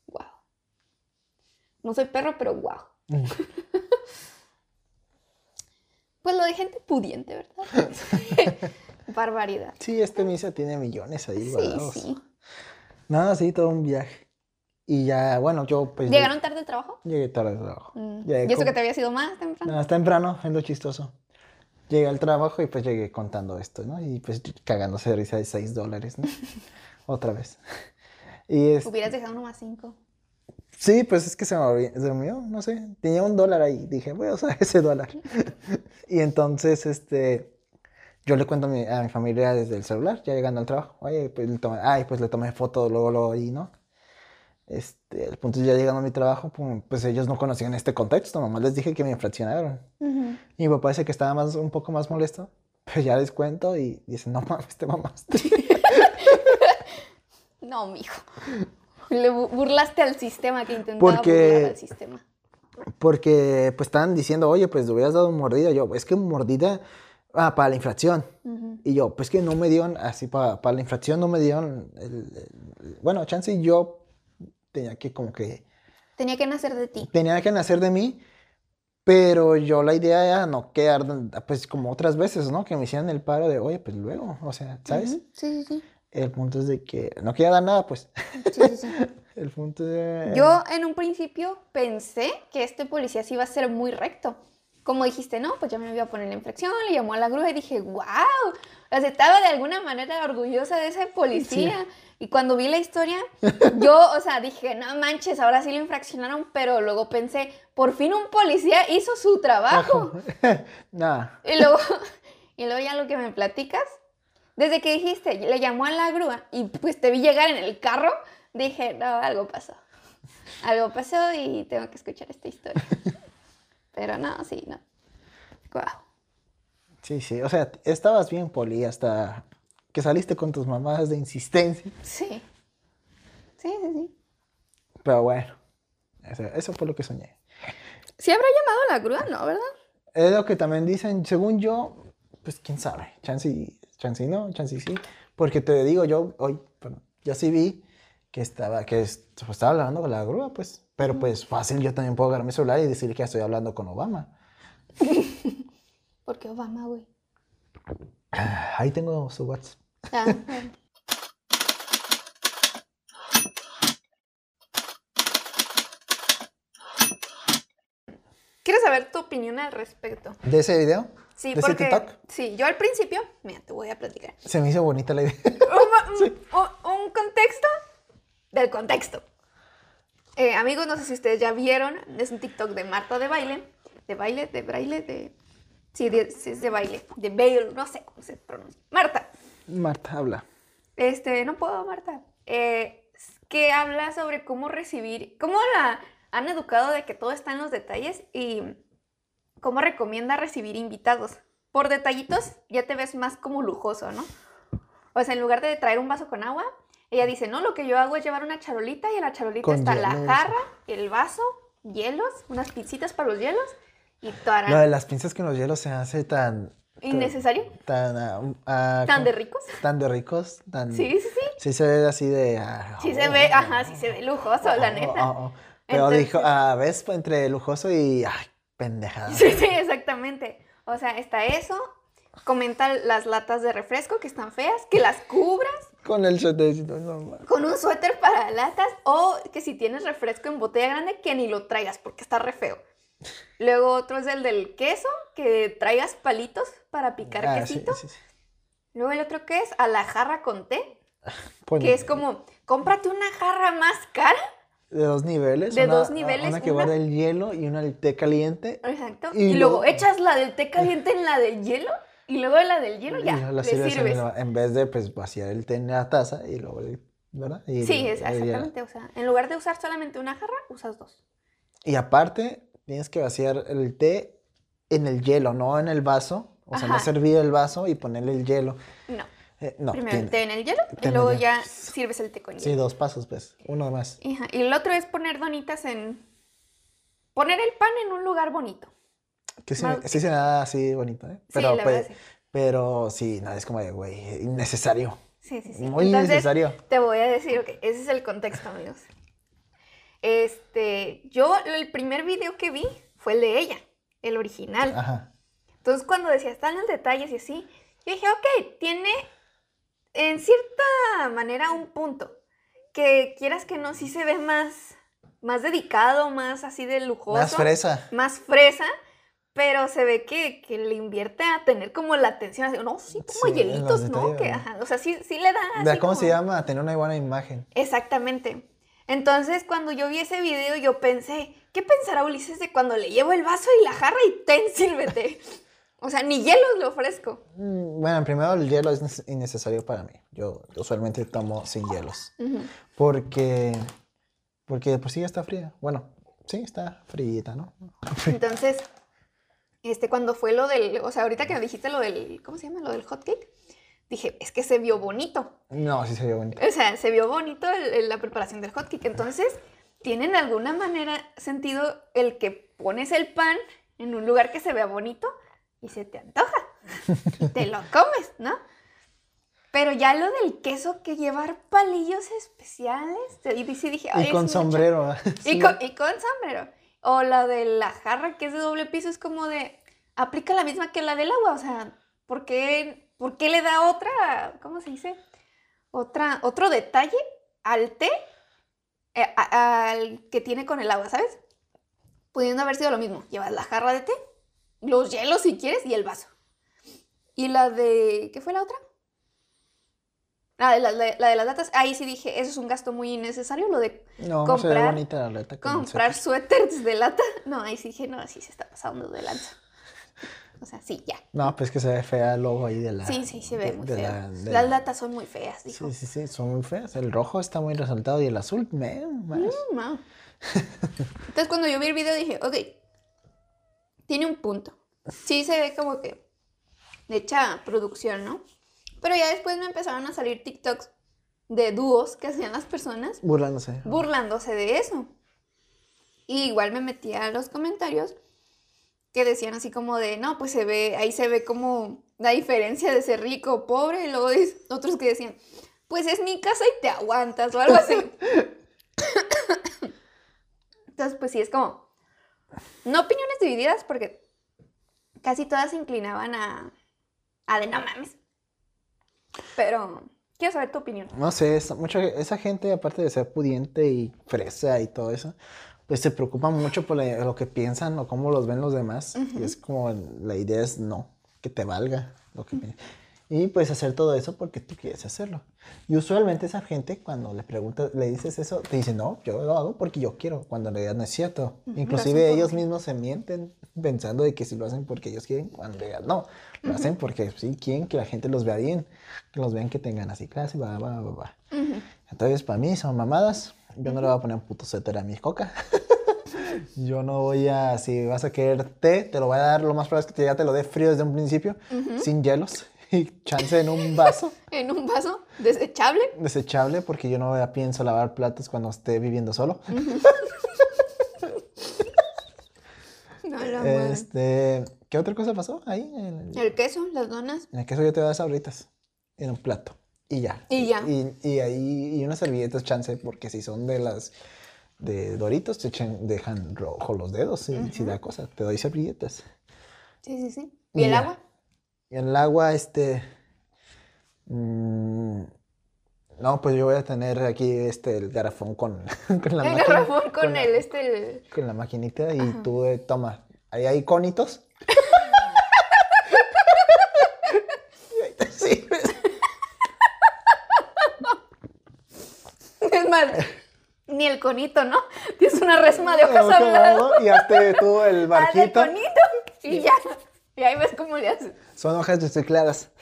wow. No soy perro, pero wow. pues lo de gente pudiente, ¿verdad? Barbaridad. Sí, este misa tiene millones ahí Sí, guardados. sí. Nada, sí, todo un viaje. Y ya, bueno, yo pues... ¿Llegaron tarde al trabajo? Llegué tarde al trabajo. Mm. ¿Y eso como- que te había sido más temprano? No, temprano, es lo chistoso. Llegué al trabajo y pues llegué contando esto, ¿no? Y pues cagándose de risa de 6 dólares, ¿no? Otra vez. Y es, Hubieras dejado uno más cinco. sí, pues es que se me olvidó, se me olvidó, no sé, tenía un dólar ahí, dije, voy a usar ese dólar. y entonces, este, yo le cuento a mi, a mi familia desde el celular, ya llegando al trabajo, oye, pues le tomé, ay, pues le tomé foto luego, luego ahí, ¿no? Este, el punto es ya llegando a mi trabajo, pues ellos no conocían este contexto, nomás les dije que me infraccionaron. Ujú. Y mi papá dice que estaba más, un poco más molesto, pero ya les cuento y dicen, no mames, te mamaste. No, mijo. Le bu- burlaste al sistema que intentaba Porque- burlar al sistema. Porque pues estaban diciendo, oye, pues le hubieras dado mordida. Yo, es que mordida ah, para la infracción. Ujú. Y yo, pues que no me dieron, así para, para la infracción no me dieron, el- el- bueno, chance y yo tenía que como que, Tenía que nacer de ti. tenía que nacer de mí, pero yo la idea era no quedar, pues como otras veces, ¿no? Que me hicieran el paro de, oye, pues luego, o sea, ¿sabes? Sí, sí, sí. El punto es de que no quería dar nada, pues. Sí, sí, sí. El punto de... Yo en un principio pensé que este policía sí iba a ser muy recto. Como dijiste, no, pues ya me iba a poner la infracción, le llamó a la grúa y dije, wow, o sea, estaba de alguna manera orgullosa de ese policía. Y cuando vi la historia, yo, o sea, dije, no manches, ahora sí lo infraccionaron, pero luego pensé, por fin un policía hizo su trabajo. Nada. Y luego, y luego ya lo que me platicas, desde que dijiste, le llamó a la grúa y pues te vi llegar en el carro, dije, no, algo pasó. Algo pasó y tengo que escuchar esta historia. Pero no, sí, no. Guau. Sí, sí, o sea, estabas bien, Poli, hasta que saliste con tus mamadas de insistencia. Sí. Sí, sí, sí. Pero bueno, eso, eso fue lo que soñé. ¿Sí habrá llamado a la grúa? No, ¿verdad? Es lo que también dicen, según yo, pues quién sabe, chance y, chance y no, chance y sí. Porque te digo, yo hoy, bueno, yo sí vi que estaba, que es- pues, estaba hablando con la grúa, pues. Pero pues fácil, yo también puedo agarrar mi celular y decir que estoy hablando con Obama. Porque Obama, güey. Ah, Ahí tengo su WhatsApp. Ah, bueno. Quiero saber tu opinión al respecto. ¿De ese video? Sí, ¿De ese porque TikTok? sí, yo al principio, mira, te voy a platicar. Se me hizo bonita la idea. un, un- un contexto del contexto. Eh, amigos, no sé si ustedes ya vieron, es un TikTok de Marta de baile, de baile, de braille, de... Sí, de- sí, es de baile, de baile, no sé cómo se pronuncia. Marta, Marta, habla. este, no puedo, Marta. Eh, que habla sobre cómo recibir, cómo la han educado de que todo está en los detalles y cómo recomienda recibir invitados. Por detallitos ya te ves más como lujoso, ¿no? O sea, en lugar de traer un vaso con agua, ella dice, no, lo que yo hago es llevar una charolita y en la charolita Con está la jarra, el vaso, hielos, unas pincitas para los hielos y toda Lo de las pinzas con los hielos se hace tan... innecesario, Tan... ah, tan de ricos. Tan de ricos, tan... Sí, sí, sí. Sí se ve así de... ah, Sí se oh, ve, ajá, sí se ve lujoso, la oh, neta. oh, oh. Pero Entonces- dijo, a ves, entre lujoso y... Ay, pendejada. Sí, sí, exactamente. O sea, está eso. Comenta las latas de refresco que están feas, que las cubras Con el suétercito normal. con un suéter para latas o que si tienes refresco en botella grande que ni lo traigas porque está re feo. Luego otro es el del queso, que traigas palitos para picar Ah, quesito. sí, sí. Luego el otro que es a la jarra con té, que es como, cómprate una jarra más cara. De dos niveles. de una- dos niveles, Una que una- guarda el hielo y una el té caliente. Exacto. Y Y, luego luego- echas la del té caliente en la del hielo y luego la del hielo ya, le sirves en vez de pues vaciar el té en la taza y luego... ¿Verdad? Y Sí, el- el exactamente. O sea, en lugar de usar solamente una jarra, usas dos. Y aparte, tienes que vaciar el té en el hielo, no en el vaso. O sea, no servir el vaso y ponerle el hielo. No. Eh, no, Primero tiene- el té en el hielo y luego ya sirves el té con Sí, hielo. dos pasos, pues. Uno más. Ajá, Y el otro es poner donitas en, poner el pan en un lugar bonito. Que sí, Más- sí se me da así bonito, ¿eh? Sí, Pero, la pues, sí. pero sí, no, es como de, güey, innecesario. Sí, sí, sí. Muy Entonces, innecesario. te voy a decir, ok, ese es el contexto, amigos. Este, yo el primer video que vi fue el de ella, el original. Ajá. Entonces, cuando decía, están los detalles y así, yo dije, ok, tiene en cierta manera un punto. Que quieras que no, sí se ve más, más dedicado, más así de lujoso. Más fresa. Más fresa, pero se ve que, que le invierte a tener como la atención. Así, no, sí, como Sí, hielitos, ¿no? Que, ajá, o sea, sí, sí le da. ¿De así ¿Cómo como- se llama? Tener una buena imagen. Exactamente. Entonces, cuando yo vi ese video, yo pensé, ¿qué pensará Ulises de cuando le llevo el vaso y la jarra y ten, sírvete? O sea, ni hielos le ofrezco. Mm, Bueno, primero el hielo es nece- innecesario para mí. Yo usualmente tomo sin hielos. Porque, porque pues sí, ya está fría. Bueno, sí, está fríita, ¿no? Entonces, este, cuando fue lo del, o sea, ahorita que me dijiste lo del, ¿cómo se llama? Lo del hot cake, dije, es que se vio bonito. No, sí se ve bonito. O sea, se vio bonito el- el- la preparación del hot cake. Entonces, ¿tiene de alguna manera sentido el que pones el pan en un lugar que se vea bonito y se te antoja? Y te lo comes, ¿no? Pero ya lo del queso que llevar palillos especiales, y sí dije, "Ay, Y con mucho". sombrero. Y, Sí. con, y con sombrero. O la de la jarra que es de doble piso, es como de, aplica la misma que la del agua, o sea, ¿por qué, por qué le da otra, ¿cómo se dice? Otra, otro detalle al té eh, a- al que tiene con el agua, ¿sabes? Pudiendo haber sido lo mismo, llevas la jarra de té, los hielos si quieres y el vaso. Y la de, ¿qué fue la otra? Ah, la, la- la de las latas, ahí sí dije, eso es un gasto muy innecesario, lo de No, no se ve comprar- bonita la comprar suéter. suéteres de lata. No, ahí sí dije, no, sí se está pasando de lanza. O sea, sí, ya. No, pues que se ve fea el logo ahí de la. Sí, sí, se ve de- muy de feo. la- de Las la- latas son muy feas, dijo. Sí, sí, sí, son muy feas. El rojo está muy resaltado y el azul, me, más. Mm, no. Entonces cuando yo vi el video dije, ok, tiene un punto. Sí se ve como que de hecha producción, ¿no? Pero ya después me empezaron a salir TikToks de dúos que hacían las personas Burlándose. burlándose de eso. Y igual me metí a los comentarios que decían así como de, no, pues se ve, ahí se ve como la diferencia de ser rico o pobre. Y luego otros que decían, pues es mi casa y te aguantas o algo así. Entonces, pues sí, es como, no opiniones divididas porque casi todas se inclinaban a, a de no mames. Pero quiero saber tu opinión. No sé, es mucho, esa gente, aparte de ser pudiente y fresa y todo eso, pues se preocupan mucho por lo que piensan o cómo los ven los demás. Y es como, la idea es no, que te valga lo que piensan. Y pues hacer todo eso porque tú quieres hacerlo. Y usualmente esa gente, cuando le preguntas, le dices eso, te dicen, no, yo lo hago porque yo quiero, cuando en realidad no es cierto. Ujú, lo Inclusive ellos mismos se mienten pensando de que si lo hacen porque ellos quieren, cuando en realidad no. Lo hacen porque sí quieren que la gente los vea bien, que los vean que tengan así clase, va, va, va, va. Entonces, para mí son mamadas. Yo no le voy a poner un puto suéter a mi coca. Yo no voy a, si vas a querer té, te lo voy a dar, lo más probable es que ya te lo dé frío desde un principio, sin hielos, y chance en un vaso En un vaso desechable. desechable, porque yo no pienso lavar platos cuando esté viviendo solo. No, la madre. Este, ¿qué otra cosa pasó ahí? El, El queso, las donas. en el queso yo te voy a dar sabritas en un plato. Y ya. Y ya. Y, y ahí, y unas servilletas chance, porque si son de las de Doritos, te echan- dejan rojo los dedos, si, si da cosa. Te doy servilletas. Sí, sí, sí. Y ¿Y el ya. agua? Y el agua, este. mm, no, pues yo voy a tener aquí este el garrafón con, con la el máquina- garrafón con, el, este, el- con la maquinita y tú eh, toma. Ahí hay conitos. Y ahí te sirves. Es más, ni el conito, ¿no? Tienes una resma de hojas al lado. Y hazte tú el Haz el barquito. conito y ya. Y ahí ves cómo le haces. Son hojas recicladas.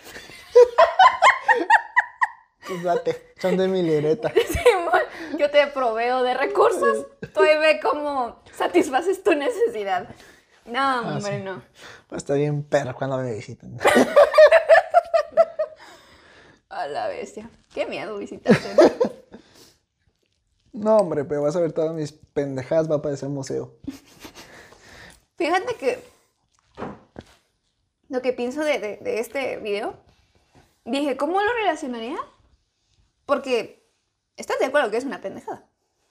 Pues date, son de mi libreta. Simón, Yo te proveo de recursos. Tú ahí ve cómo satisfaces tu necesidad. No, hombre, Ah, sí. no. A estar bien perro cuando me visiten. A la bestia. Qué miedo visitarte. ¿no? No, hombre, pero vas a ver todas mis pendejadas, va a parecer museo. Fíjate que lo que pienso de, de- de este video, dije, ¿cómo lo relacionaría? Porque estás de acuerdo que es una pendejada,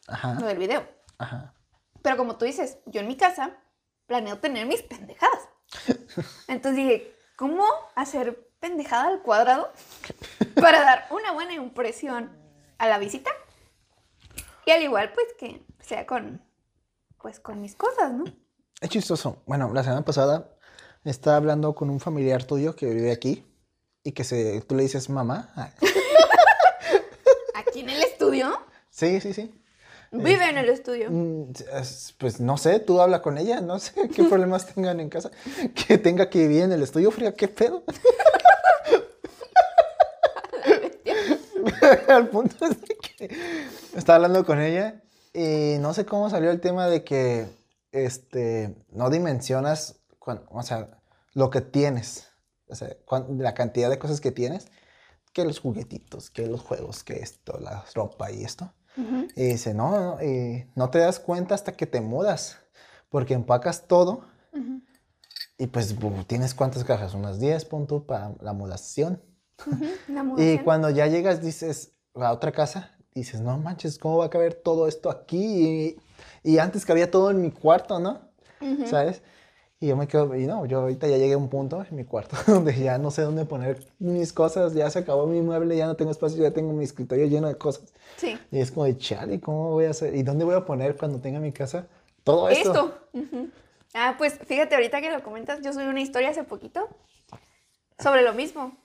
lo Ajá, del video. ajá. Pero como tú dices, yo en mi casa planeo tener mis pendejadas. Entonces dije, ¿cómo hacer pendejada al cuadrado para dar una buena impresión a la visita? Y al igual, pues que sea con, pues con mis cosas, ¿no? Es chistoso. Bueno, la semana pasada estaba hablando con un familiar tuyo que vive aquí y que se, tú le dices mamá. Aquí en el estudio, Sí, sí, sí. vive en el estudio. Mm, es- Pues no sé, tú habla con ella, no sé qué problemas tengan en casa. Que tenga que vivir en el estudio frío, qué pedo. Al punto es de que estaba hablando con ella y no sé cómo salió el tema de que este no dimensionas o sea, lo que tienes, o sea, cuan- la cantidad de cosas que tienes, que los juguetitos, que los juegos, que esto, la ropa y esto. Ujú. Y dice, no, no, y no te das cuenta hasta que te mudas, porque empacas todo Ujú. y pues tienes cuántas cajas, unas 10 puntos para la mudación. La Y cuando ya llegas, dices, a otra casa, dices, no manches, ¿cómo va a caber todo esto aquí? Y, y antes cabía todo en mi cuarto, ¿no? Ujú. ¿Sabes? Y yo me quedo, y no, yo ahorita ya llegué a un punto en mi cuarto donde ya no sé dónde poner mis cosas, ya se acabó mi mueble, ya no tengo espacio, ya tengo mi escritorio lleno de cosas. Sí. Y es como de, chale, ¿cómo voy a hacer? ¿Y dónde voy a poner cuando tenga mi casa todo esto? Esto. Ujú. Ah, pues fíjate, ahorita que lo comentas, yo subí una historia hace poquito sobre lo mismo.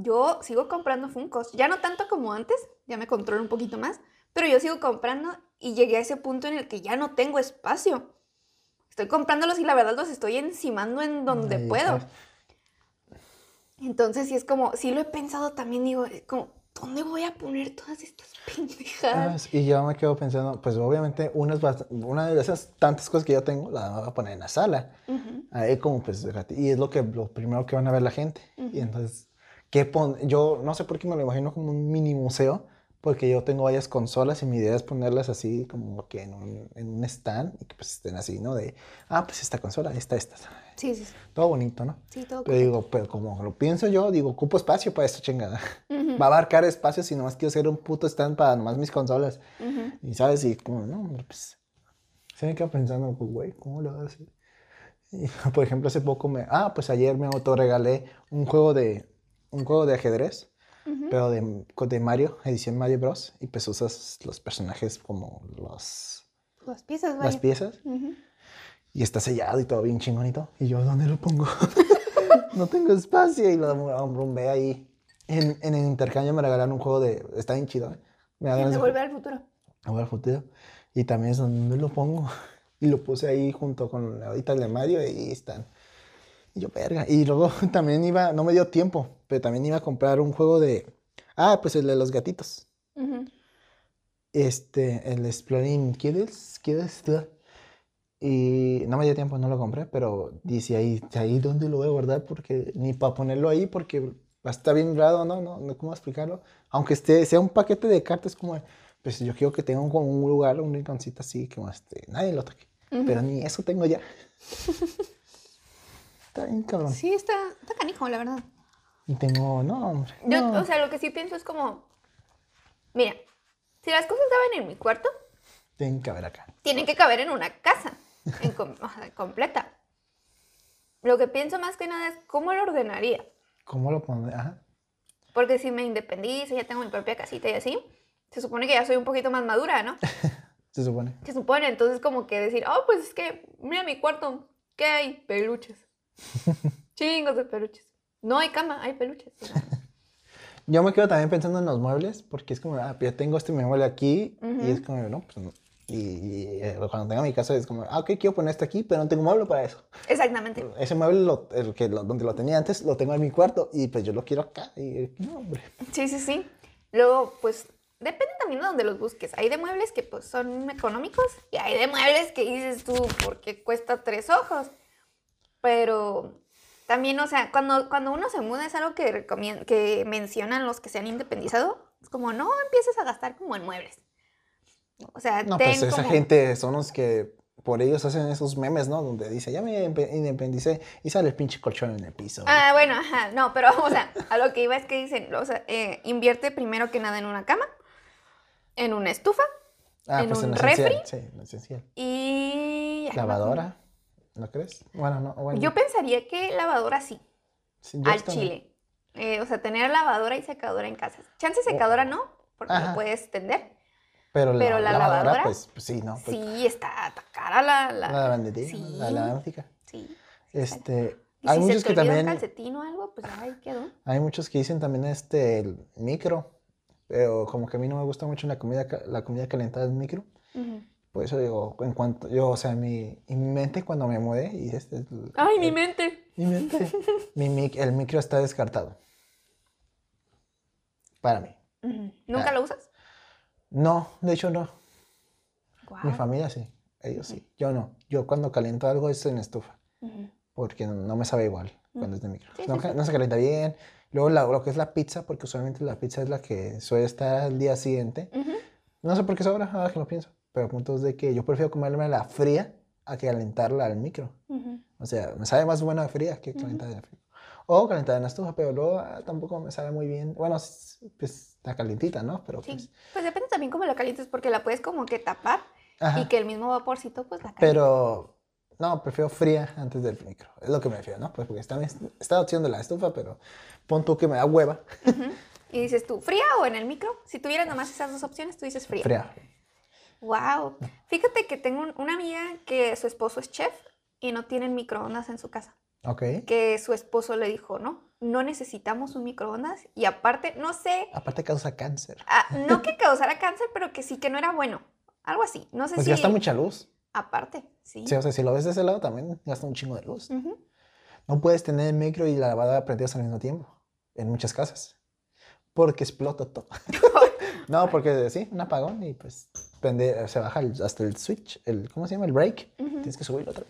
Yo sigo comprando Funcos, ya no tanto como antes, ya me controlo un poquito más, pero yo sigo comprando y llegué a ese punto en el que ya no tengo espacio. Estoy comprándolos y la verdad los estoy encimando en donde Ahí puedo. está. Entonces sí es como, sí lo he pensado también, digo, es como, ¿dónde voy a poner todas estas pendejadas? Ah, Y yo me quedo pensando, pues obviamente una, es bast- una de esas tantas cosas que yo tengo la voy a poner en la sala. Ahí como pues, y es lo que lo primero que van a ver la gente. Y entonces, ¿qué pon yo no sé por qué me lo imagino como un mini museo, porque yo tengo varias consolas y mi idea es ponerlas así como que en un, en un stand y que pues estén así, ¿no? De, ah, pues esta consola, esta, esta. Sí, sí, sí, Todo bonito, ¿no? sí, todo Pero digo, pero como lo pienso yo, digo, ocupo espacio para esto, chingada. correcto. Ujú, Va a abarcar espacio si nomás quiero hacer un puto stand para nomás mis consolas. ujú. Y sabes, y como, no, pues. Se me queda pensando, pues, güey, ¿cómo lo hace? Y, por ejemplo, hace poco me. Ah, pues ayer me autorregalé un juego de. Un juego de ajedrez, pero de, de Mario, edición Mario Bros. Y pues usas los personajes como los, Las piezas, las vaya. piezas. Ujú. Y está sellado y todo bien chingonito. Y yo, ¿dónde lo pongo? no tengo espacio. Y lo rumbé ahí. En, en el intercambio me regalaron un juego de. Está bien chido, ¿eh? Me de volver al futuro. jugar al futuro. Y también es donde lo pongo. Y lo puse ahí junto con ahorita el de Mario y ahí están. Y yo, verga. Y luego también iba, no me dio tiempo, pero también iba a comprar un juego de. Ah, pues el de los gatitos. Ujú. Este, el Exploring Kids, Kids, y no me dio tiempo, no lo compré, pero dice ahí, ahí dónde lo voy a guardar porque ni para ponerlo ahí porque va a estar bien raro, ¿no? No, no cómo explicarlo. Aunque esté, sea un paquete de cartas como, pues yo quiero que tenga un, como un lugar, un rinconcito así, como este, nadie lo toque. Ujú. Pero ni eso tengo ya. Está bien cabrón. Sí, está, está canijo, la verdad. Y tengo, no, hombre. Yo, no. o sea, lo que sí pienso es como, mira, si las cosas caben en mi cuarto, Tienen que haber acá. tienen que caber en una casa, en com- completa. Lo que pienso más que nada es cómo lo ordenaría. ¿Cómo lo pondré? Ajá. Porque si me independizo, ya tengo mi propia casita y así, se supone que ya soy un poquito más madura, ¿no? Se supone. Se supone, entonces como que decir, oh, pues es que, mira mi cuarto, ¿qué hay? Peluches. Chingos de peluches. No hay cama, hay peluches. Yo me quedo también pensando en los muebles, porque es como, ah, pues ya tengo este mueble aquí, y es como, no, pues no. Y, y, eh, cuando tenga mi casa es como, ah, ok, quiero poner esto aquí, pero no tengo mueble para eso. Exactamente. Ese mueble, lo- el que, lo- donde lo tenía antes, lo tengo en mi cuarto, y pues yo lo quiero acá. Y no, hombre. Sí, sí, sí. Luego, pues, depende también de donde los busques. Hay de muebles que pues son económicos y hay de muebles que dices tú, ¿por qué cuesta tres ojos? Pero también, o sea, cuando, cuando uno se muda es algo que, que mencionan los que se han independizado. Es como, no empieces a gastar como en muebles. O sea, No, ten pues esa como- gente son los que por ellos hacen esos memes, ¿no? Donde dice, ya me independicé y sale el pinche colchón en el piso. Ah, bueno, ajá, no, pero, o sea, a lo que iba es que dicen, o sea, eh, invierte primero que nada en una cama, en una estufa Ah, en un lo esencial, refri. Sí, esencial. y... Lavadora, ¿no crees? Bueno, no, bueno. Yo pensaría que lavadora sí, sí, al chile. Eh, o sea, tener lavadora y secadora en casa. Chance secadora no, porque Ajá. lo puedes tender. Pero, la, Pero la lavadora, lavadora, pues, pues sí, ¿no? Pues, Sí, está, cara la... La, La lavandería, sí, la lavandica. sí. Este, Y hay si muchos se te que también, un calcetín o algo, pues ahí quedó. hay muchos que dicen también este, el micro, pero como que a mí no me gusta mucho la comida, la comida calentada en micro. Ujú. Por eso digo, en cuanto, yo, o sea, mi, mi mente cuando me mudé, y este, es el- Ay, mi mente. mi mente, mi mic- el micro está descartado. Para mí. Ujú. ¿Nunca Ah. lo usas? No, de hecho no. Mi Guau. familia sí, ellos sí. Yo no. Yo cuando caliento algo es en estufa, porque no me sabe igual cuando es de micro. Sí, no, sí, se calienta bien. Luego la- lo que es la pizza, porque usualmente la pizza es la que suele estar al día siguiente. No sé por qué sobra, ahora que lo pienso. Pero el punto es de que yo prefiero comerme la fría a que calentarla al micro. Ujú. O sea, me sabe más buena fría que calentada en frío. O calentada en la estufa, pero luego ah, tampoco me sabe muy bien. Bueno, pues está calientita, ¿no? Pero Sí. pues... Pues depende también cómo la calientes, porque la puedes como que tapar Ajá. y que el mismo vaporcito pues la caliente. Pero, no, prefiero fría antes del micro. Es lo que me refiero, ¿no? Pues porque está, está la opción de la estufa, pero pon tú que me da hueva. Ujú. Y dices tú, ¿fría o en el micro? Si tuvieras nomás esas dos opciones, tú dices fría. Fría. Wow. Fíjate que tengo un- una amiga que su esposo es chef y no tienen microondas en su casa. Ok. Que su esposo le dijo, no, no necesitamos un microondas. Y aparte, no sé, Aparte causa cáncer. ah, no que causara cáncer, pero que sí que no era bueno. Algo así. No sé Pues si. gasta mucha luz. Aparte, sí. Sí, o sea, si lo ves de ese lado también gasta un chingo de luz. No puedes tener el micro y la lavadora prendidas al mismo tiempo. En muchas casas. Porque explota todo. no, porque sí, un apagón y pues se baja el- hasta el switch, el, ¿cómo se llama? El break. Tienes que subirlo otra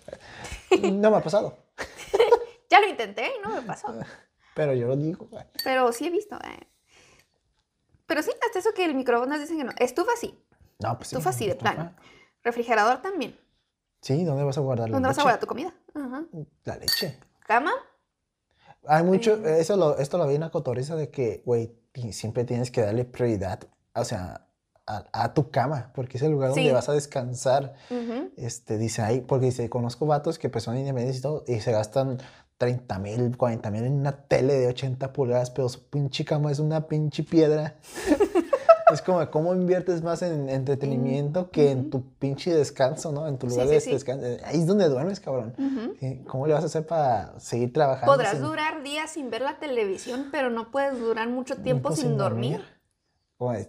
vez. No me ha pasado. Ya lo intenté y no me pasó. Pero yo lo digo. Pero sí he visto. eh. Pero sí, hasta eso que el microondas dicen que no. Estufa sí. No, pues sí. Estufa sí, de estufa. plano. Refrigerador también. Sí, ¿dónde vas a guardar la ¿Dónde vas a guardar tu comida? La leche. ¿Cama? Hay mucho, Eh. eso lo, esto lo vi en la cotoriza de que, güey, siempre tienes que darle prioridad, o sea, a, a tu cama, porque es el lugar donde vas a descansar. Este, dice ahí, porque dice, conozco vatos que pues son independientes y todo, y se gastan 30 mil, 40 mil en una tele de 80 pulgadas, pero su pinche cama es una pinche piedra. es como, ¿cómo inviertes más en entretenimiento que en tu pinche descanso, ¿no? En tu lugar sí, de sí. descanso. Ahí es donde duermes, cabrón. ¿Cómo le vas a hacer para seguir trabajando? Podrás sin- durar días sin ver la televisión, pero no puedes durar mucho tiempo sin, dormir.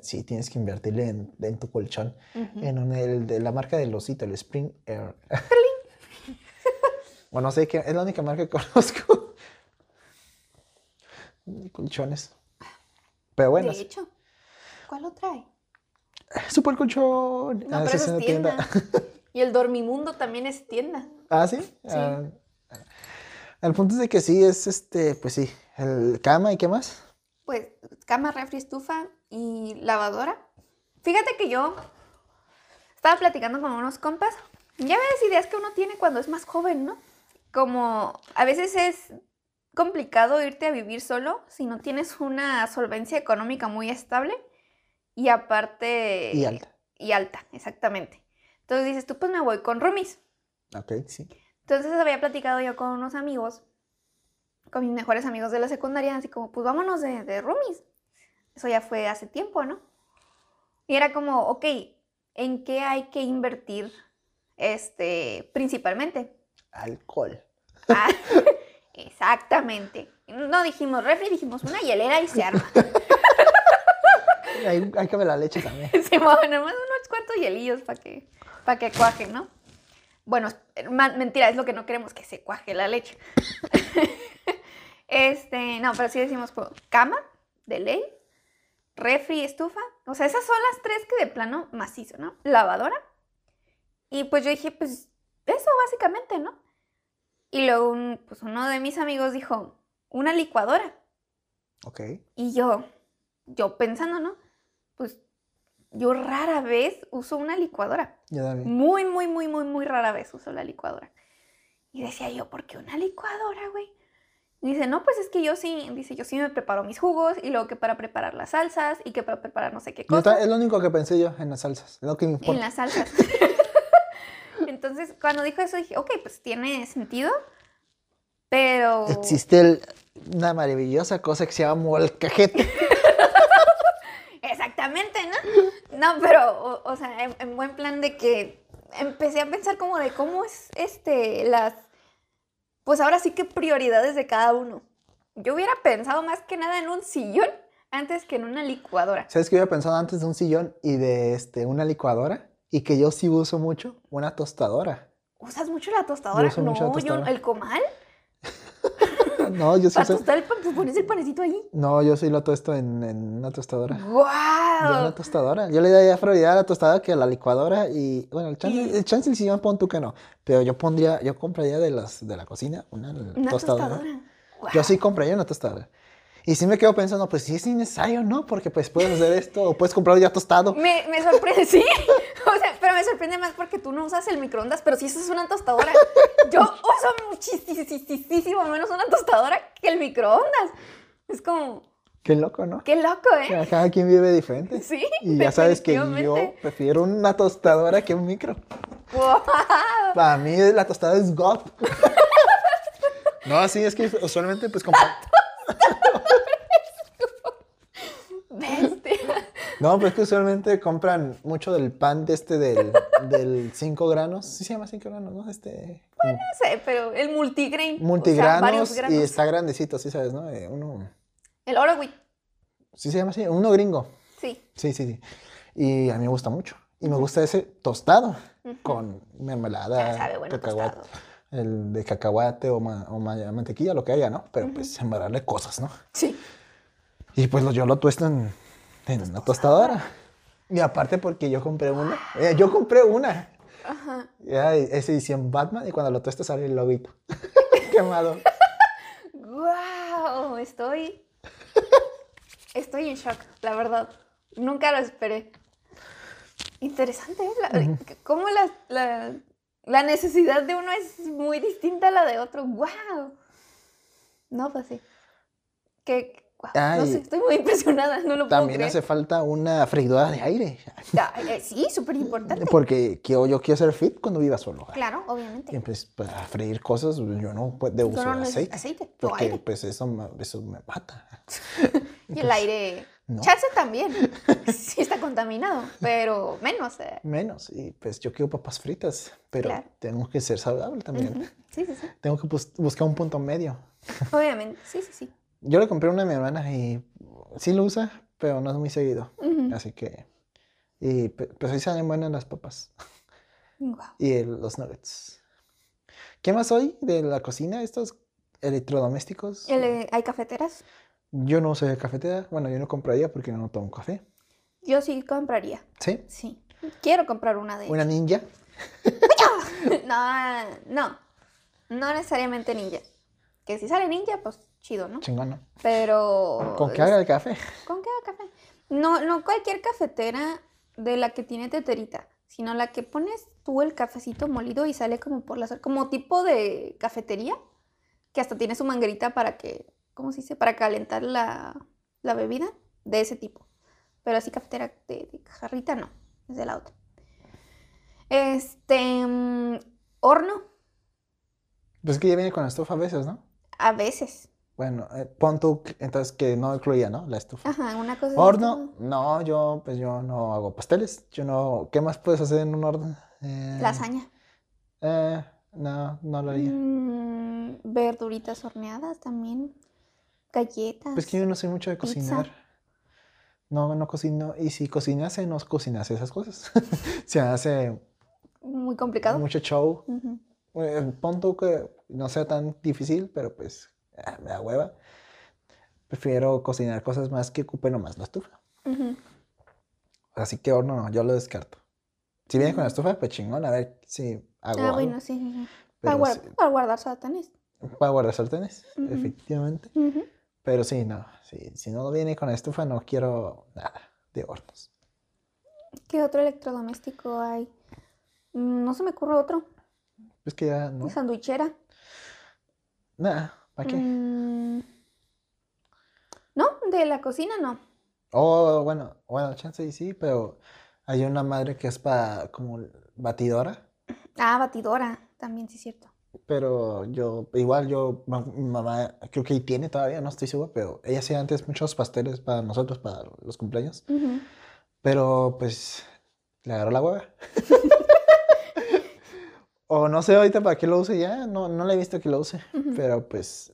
Sí, tienes que invertirle en, en tu colchón. En un, el de la marca del osito, el Spring Air. o no sé qué, es la única marca que conozco. Colchones. Pero bueno, De hecho, ¿cuál lo trae? super colchón. No, Ah, pero eso es tienda. y el dormimundo también es tienda. ah, sí. Ah, el punto es de que sí, es este, pues sí, el cama y qué más. Pues cama, refri, estufa y lavadora. Fíjate que yo estaba platicando con unos compas. Ya ves ideas que uno tiene cuando es más joven, ¿no? Como a veces es complicado irte a vivir solo si no tienes una solvencia económica muy estable y aparte... Y alta. Y alta, exactamente. Entonces dices, tú pues me voy con roomies. Ok, sí. Entonces había platicado yo con unos amigos, con mis mejores amigos de la secundaria, así como, pues vámonos de, de roomies. Eso ya fue hace tiempo, ¿no? Y era como, ok, ¿en qué hay que invertir este, principalmente? Alcohol. Ah, exactamente. No dijimos refri, dijimos una hielera y se arma. Hay, hay que ver la leche también. Sí, bueno, nomás unos cuantos hielillos para que, pa' que cuajen, ¿no? Bueno, mentira, es lo que no queremos, que se cuaje la leche. este, no, pero sí decimos pues, cama, de ley, refri, estufa. O sea, esas son las tres que de plano macizo, ¿no? Lavadora. Y pues yo dije, pues eso básicamente, ¿no? Y luego un- pues uno de mis amigos dijo, una licuadora. Ok. Y yo, yo pensando, ¿no? Pues yo rara vez uso una licuadora. Yo también. Muy, muy, muy, muy, muy rara vez uso la licuadora. Y decía yo, ¿por qué una licuadora, güey? Dice, no, pues es que yo sí, dice, yo sí me preparo mis jugos y luego que para preparar las salsas y que para preparar no sé qué Yo ta- cosa. es lo único que pensé yo en las salsas. Es lo que me importa. En las salsas. Entonces, cuando dijo eso, dije, ok, pues tiene sentido, pero... Existe el- una maravillosa cosa que se llama molcajete. Exactamente, ¿no? No, pero, o, o sea, en, en buen plan de que empecé a pensar como de cómo es, este, las, pues ahora sí que prioridades de cada uno. Yo hubiera pensado más que nada en un sillón antes que en una licuadora. ¿Sabes qué había pensado antes de un sillón y de este, una licuadora? Y que yo sí uso mucho una tostadora. ¿Usas mucho la tostadora? uso no, mucho la yo, tostadora. el comal. No, yo sí Para uso- tostar el pan, pues pones el panecito ahí. No, yo sí lo tosto en, en una tostadora. Yo ¡Guau! una tostadora. Yo le daría prioridad a la tostadora que a la licuadora y bueno, el chance, Y- el chance del sillón pon tú que no. Pero yo pondría, yo compraría de las de la cocina una, Una tostadora. tostadora. Yo Guau. sí compraría una tostadora. Y sí me quedo pensando, pues sí es innecesario, ¿no? Porque pues puedes hacer esto o puedes comprarlo ya tostado. Me, me sorprende, sí. Pero me sorprende más porque tú no usas el microondas, pero sí usas una tostadora. Yo uso muchísimo menos una tostadora que el microondas. Es como, Qué loco, ¿no? qué loco, ¿eh? Cada quien vive diferente. Sí, Y ya sabes que yo prefiero una tostadora que un micro. Para mí la tostada es God. No, sí, es que usualmente pues Bestia. No, pero es que usualmente compran mucho del pan de este del, del 5 granos. Sí se llama 5 granos, ¿no? Este. como No sé, pero el multigrain. o sea, multigranos y está grandecito, sí sabes, ¿no? Eh, uno. El oro. Sí se llama así, uno gringo. Sí. Sí, sí, sí. Y a mí me gusta mucho. Y me gusta ese tostado con mermelada, sabe bueno cacahuate, tostado. el de cacahuate o, ma- o ma- mantequilla, lo que haya, ¿no? Pero pues sembrarle cosas, ¿no? Sí. Y pues yo lo tuesto en, una tostadora. Y aparte porque yo compré una. eh, yo compré una. Ajá. Ya, es edición Batman y cuando lo tuestas sale el loguito. Quemado. ¡Wow! Estoy. Estoy en shock, la verdad. Nunca lo esperé. Interesante, ¿eh? La- Cómo la, la, la necesidad de uno es muy distinta a la de otro. ¡Wow! No, pues sí. No sé, estoy muy impresionada, no lo puedo También creer. hace falta una freidora de aire. Eh, sí, súper importante. Porque yo quiero ser fit cuando viva solo. Claro, obviamente. Y pues para freír cosas yo no puedo de uso no aceite. aceite, Porque aire. pues eso, me- eso me mata. Y el aire. no. Chance también. Sí está contaminado, pero menos. eh. Menos. Y pues yo quiero papas fritas, pero Claro. tengo que ser saludable también. Sí, sí, sí. Tengo que bus- buscar un punto medio. Obviamente, sí, sí, sí. Yo le compré una a mi hermana y sí lo usa, pero no es muy seguido. Así que... Y pe- pues ahí salen buenas las papas y el- los nuggets. ¿Qué más hoy de la cocina? Estos electrodomésticos. El, eh, ¿Hay cafeteras? Yo no soy de cafetera. Bueno, yo no compraría porque no tomo café. Yo sí compraría. ¿Sí? Sí. Quiero comprar una de Una ninja. No, no. No necesariamente ninja. Que si sale ninja, pues chido, ¿no? Chingón, ¿no? Pero. Con que haga el café. ¿Con qué haga café? No, no cualquier cafetera de la que tiene teterita, sino la que pones tú el cafecito molido y sale como por la como tipo de cafetería, que hasta tiene su manguerita para que, ¿cómo se dice? Para calentar la, la bebida, de ese tipo. Pero así cafetera de, de jarrita no, es de la otra. Este, mm, horno, Pues es que ya viene con la estufa a veces, ¿no? a veces. Bueno, eh, pon tú entonces que no incluía, ¿no? La estufa. Ajá, una cosa. Horno, no, yo pues yo no hago pasteles. Yo no. ¿Qué más puedes hacer en un horno? Eh, Lasaña. Eh, no, no lo haría. Mm, verduritas horneadas también. Galletas. Pues que yo no soy mucho de Pizza. cocinar. No, no cocino. Y si cocinase, no cocinase esas cosas. Se hace Muy complicado. mucho show. Eh, pon tú que no sea tan difícil, pero pues ah, me da hueva. Prefiero cocinar cosas más que ocupen nomás la estufa. Así que horno no, yo lo descarto. Si viene con la estufa, pues chingón, a ver si hago Ah, algo. bueno, sí. Para, sí, guardar sartenes. para guardar sartenes, efectivamente. Pero sí, no, sí, si no viene con la estufa, no quiero nada de hornos. ¿Qué otro electrodoméstico hay? Mm, No se me ocurre otro. Es que ya no. Sandwichera. Nada, ¿para qué? Mm, No, de la cocina no. Oh, bueno, bueno, chance y sí, pero hay una madre que es para como batidora. Ah, batidora. También sí es cierto. Pero yo, igual yo, mi mamá, creo que tiene todavía, no estoy seguro, pero ella hacía antes muchos pasteles para nosotros, para los cumpleaños. Pero pues le agarró la hueva. o no sé ahorita para qué lo use ya, no, no le he visto que lo use, pero pues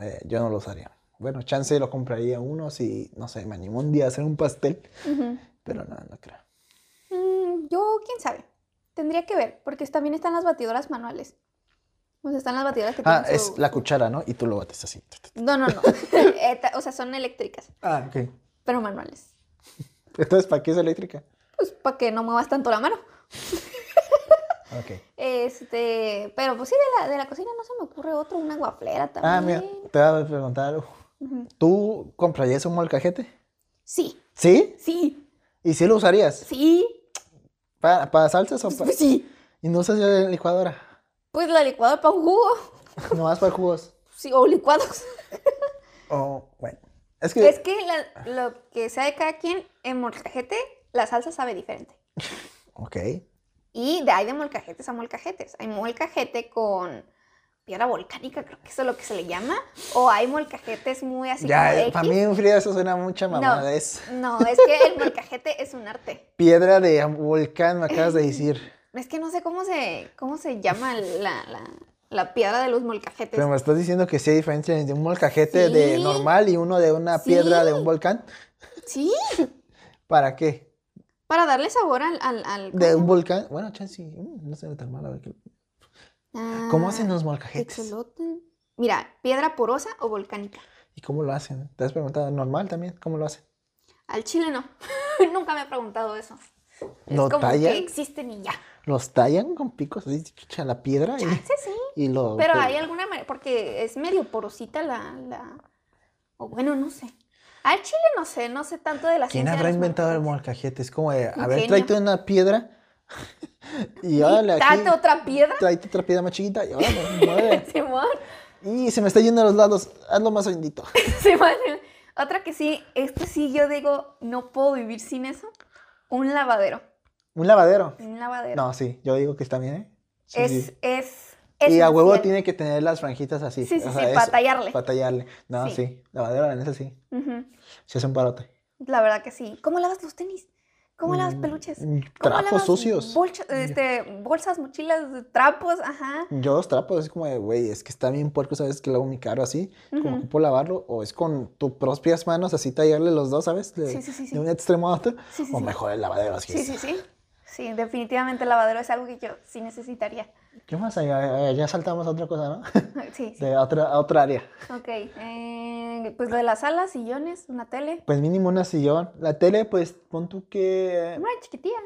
eh, yo no lo usaría. Bueno, chance lo compraría uno si, no sé, me animo un día a hacer un pastel, pero no, no creo. Mm, yo, quién sabe. Tendría que ver, porque también están las batidoras manuales. O sea, están las batidoras que Ah, es su- la cuchara, ¿no? Y tú lo bates así. No, no, no. O sea, son eléctricas, Ah, ok. pero manuales. Entonces, ¿para qué es eléctrica? Pues para que no muevas tanto la mano. Ok. Este, pero pues sí, de la, de la cocina no se me ocurre otro, una guaflera también. Ah, mira, te voy a preguntar algo. ¿Tú comprarías un molcajete? Sí, ¿Sí? sí, ¿Y si lo usarías? sí, ¿Para, para salsas o para...? pues sí. ¿Y no usas la licuadora? Pues la licuadora para un jugo. Nomás para jugos. Sí, o licuados. O, bueno. Es que... Es que la- lo que sea de cada quien, en molcajete, la salsa sabe diferente. Ok. Y de, hay de molcajetes a molcajetes. Hay molcajete con piedra volcánica, creo que eso es lo que se le llama. O hay molcajetes muy así como Ya, X. para mí, Frida, eso suena mucha No. mamada. Es No, es que el molcajete es un arte. piedra de volcán, me acabas de decir. Es que no sé cómo se, cómo se llama la, la, la piedra de los molcajetes. Pero me estás diciendo que sí hay diferencia entre un molcajete de normal y uno de una Sí. piedra de un volcán. Sí, ¿Para qué? Para darle sabor al... al, al- ¿cómo De se un volcán. Bueno, chance, mm, no sé tan mal. a ver qué- ¿Cómo hacen los Ah, molcajetes? Texolote. Mira, piedra porosa o volcánica. ¿Y cómo lo hacen? ¿Te has preguntado normal también? ¿Cómo lo hacen? Al chile no. Nunca me he preguntado eso. Es ¿Lo como tallan? que existen y ya. ¿Los tallan con picos chucha, la piedra? Y, Chance sí. y lo... Pero pues, hay alguna manera, porque es medio porosita la, la... O bueno, no sé. Al chile no sé, no sé tanto de la ¿Quién de habrá inventado el molcajete? Es como de, a ver, tráete una piedra y órale date otra piedra. tráete otra piedra más chiquita y órale. Simón. Y se me está yendo a los lados, hazlo más hondito. Simón. Otra que sí, este sí yo digo, no puedo vivir sin eso. Un lavadero. Un lavadero. Un lavadero. No, sí, yo digo que está bien, ¿eh? Sí, es, sí. es, Y a huevo tiene que tener las franjitas así. Sí, sí, o sí, sea, para eso, tallarle. Para tallarle. No, Sí. sí, en ese sí. Ujú. Sí es un parote. La verdad que sí. ¿Cómo lavas los tenis? ¿Cómo lavas Mm, peluches? mm, ¿Cómo trapos lavas sucios. bolcha- este, bolsas, mochilas, trapos, ajá. Yo los trapos es como de, güey, es que está bien puerco, ¿sabes? Que lavo mi carro así, como Ujú. ocupo lavarlo, o es con tus propias manos, así tallarle los dos, ¿sabes? De, Sí, sí, sí, sí. de un extremo a otro. Sí, sí, o sí. mejor el lavadero, así Sí, es. sí, sí. Sí, definitivamente el lavadero es algo que yo sí necesitaría. ¿Qué más? hay? Ya, saltamos a otra cosa, ¿no? Sí, sí. De otra, a otra área. Ok. eh, pues de las salas, sillones, una tele. Pues mínimo una sillón. La tele, pues pon tú que. Una chiquitilla.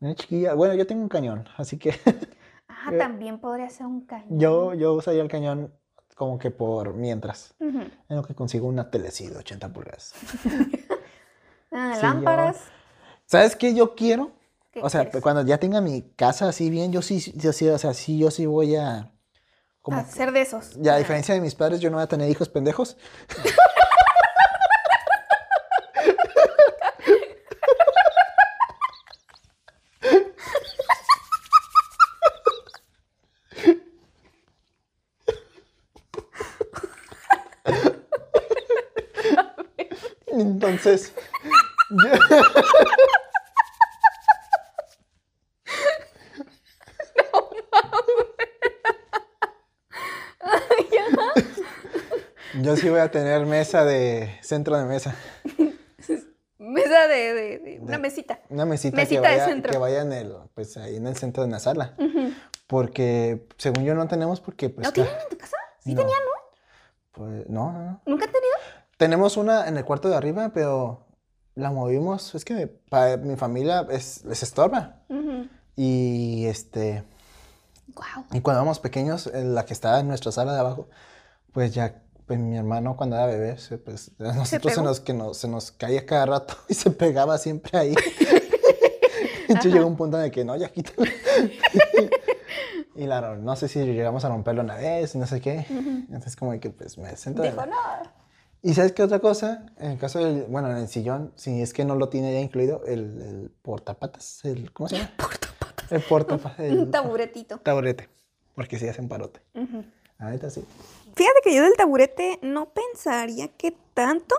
Una chiquilla. Bueno, yo tengo un cañón, así que Ah, Eh, también podría ser un cañón. yo, yo usaría el cañón como que por mientras. Ujú. En lo que consigo una telecid de 80 pulgadas. Ah, Sí, lámparas. ¿Sabes qué yo quiero? ¿Qué O sea, quieres? cuando ya tenga mi casa así bien, yo sí, yo sí, o sea, sí, yo sí voy a. Como, ser de esos. ya a diferencia de mis padres, yo no voy a tener hijos pendejos. Entonces, yo- yo sí voy a tener mesa de centro de mesa. Mesa de, de- de- una De- mesita. Una mesita, Mesita que, de vaya, centro. que vaya en el, pues ahí en el centro de la sala. Porque según yo no tenemos porque pues ¿No tienen en tu casa? Sí no. tenían, ¿no? Pues no, no. ¿Nunca han tenido? Tenemos una en el cuarto de arriba, pero la movimos. Es que para mi familia es, les estorba. Y este, Wow. y cuando éramos pequeños, en la que estaba en nuestra sala de abajo, pues ya, pues mi hermano cuando era bebé, se, pues a nosotros se nos, que nos, se nos caía cada rato y se pegaba siempre ahí. Entonces llegó un punto en el que no, ya quítalo. y claro, no sé si llegamos a romperlo una vez, no sé qué. Entonces como que pues me siento... Dijo, no. Y ¿sabes qué otra cosa? En el caso del, bueno, en el sillón, si es que no lo tiene ya incluido, el, el portapatas, el, ¿cómo se llama? Portapatas. El portapatas. Un taburetito. taburete, porque si hacen parote. Ujú. Ahorita sí. Fíjate que yo del taburete no pensaría que tanto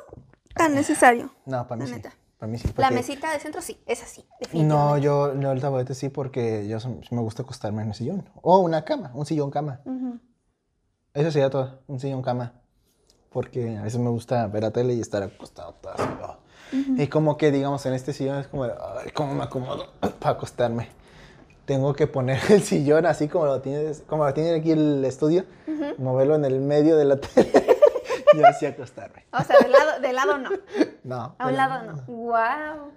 tan necesario. No, para mí sí. neta. Para mí sí. La mesita de centro sí, es así, No, yo, no, el taburete sí, porque yo me gusta acostarme en el sillón. O una cama, un sillón cama. Eso sería todo, un sillón cama. Porque a veces me gusta ver la tele y estar acostado todo así. Y como que, digamos, en este sillón es como, de, ay, ¿cómo me acomodo para acostarme? Tengo que poner el sillón así como lo tiene, como lo tiene aquí el estudio, moverlo en el medio de la tele y así acostarme. O sea, de lado, de lado no. No. A un lado no. Wow.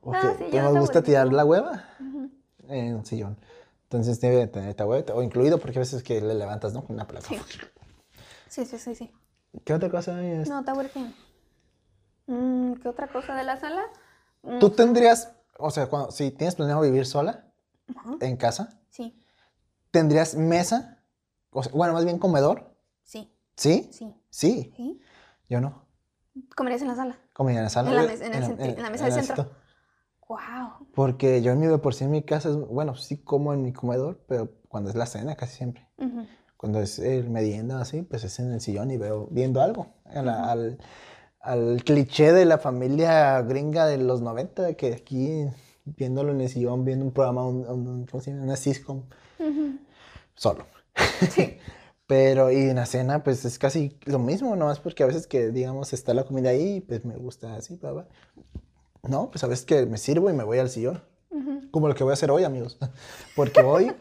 Porque Ah, sí, me está gusta tirar la hueva en un sillón. Entonces debe de tener taburete, o incluido porque a veces que le levantas, ¿no? Con una placa. Sí. Sí, sí, sí, sí. ¿Qué otra cosa es? No, taburete. Mm, ¿Qué otra cosa de la sala? Mm, ¿Tú tendrías, o sea, cuando, si tienes planeado vivir sola Ajá. en casa, Sí, ¿tendrías mesa? O sea, bueno, más bien comedor. sí, ¿Sí? sí. Sí. ¿Sí? Yo no. ¿Comerías en la sala? Comida en la sala. En la eh, mes- en el centri- en la mesa del el centro. Wow. Porque yo en mi de por sí en mi casa, es, bueno, sí como en mi comedor, pero cuando es la cena casi siempre. Cuando es el merienda así, pues es en el sillón y veo viendo algo. A la- al, al cliché de la familia gringa de los 90, que aquí viéndolo en el sillón, viendo un programa, un, un- ¿cómo se llama? Una sitcom, solo. Sí. Pero y en la cena, pues es casi lo mismo, nomás porque a veces que, digamos, está la comida ahí, pues me gusta así, bla, bla. No, pues a veces que me sirvo y me voy al sillón. Como lo que voy a hacer hoy, amigos. Porque hoy,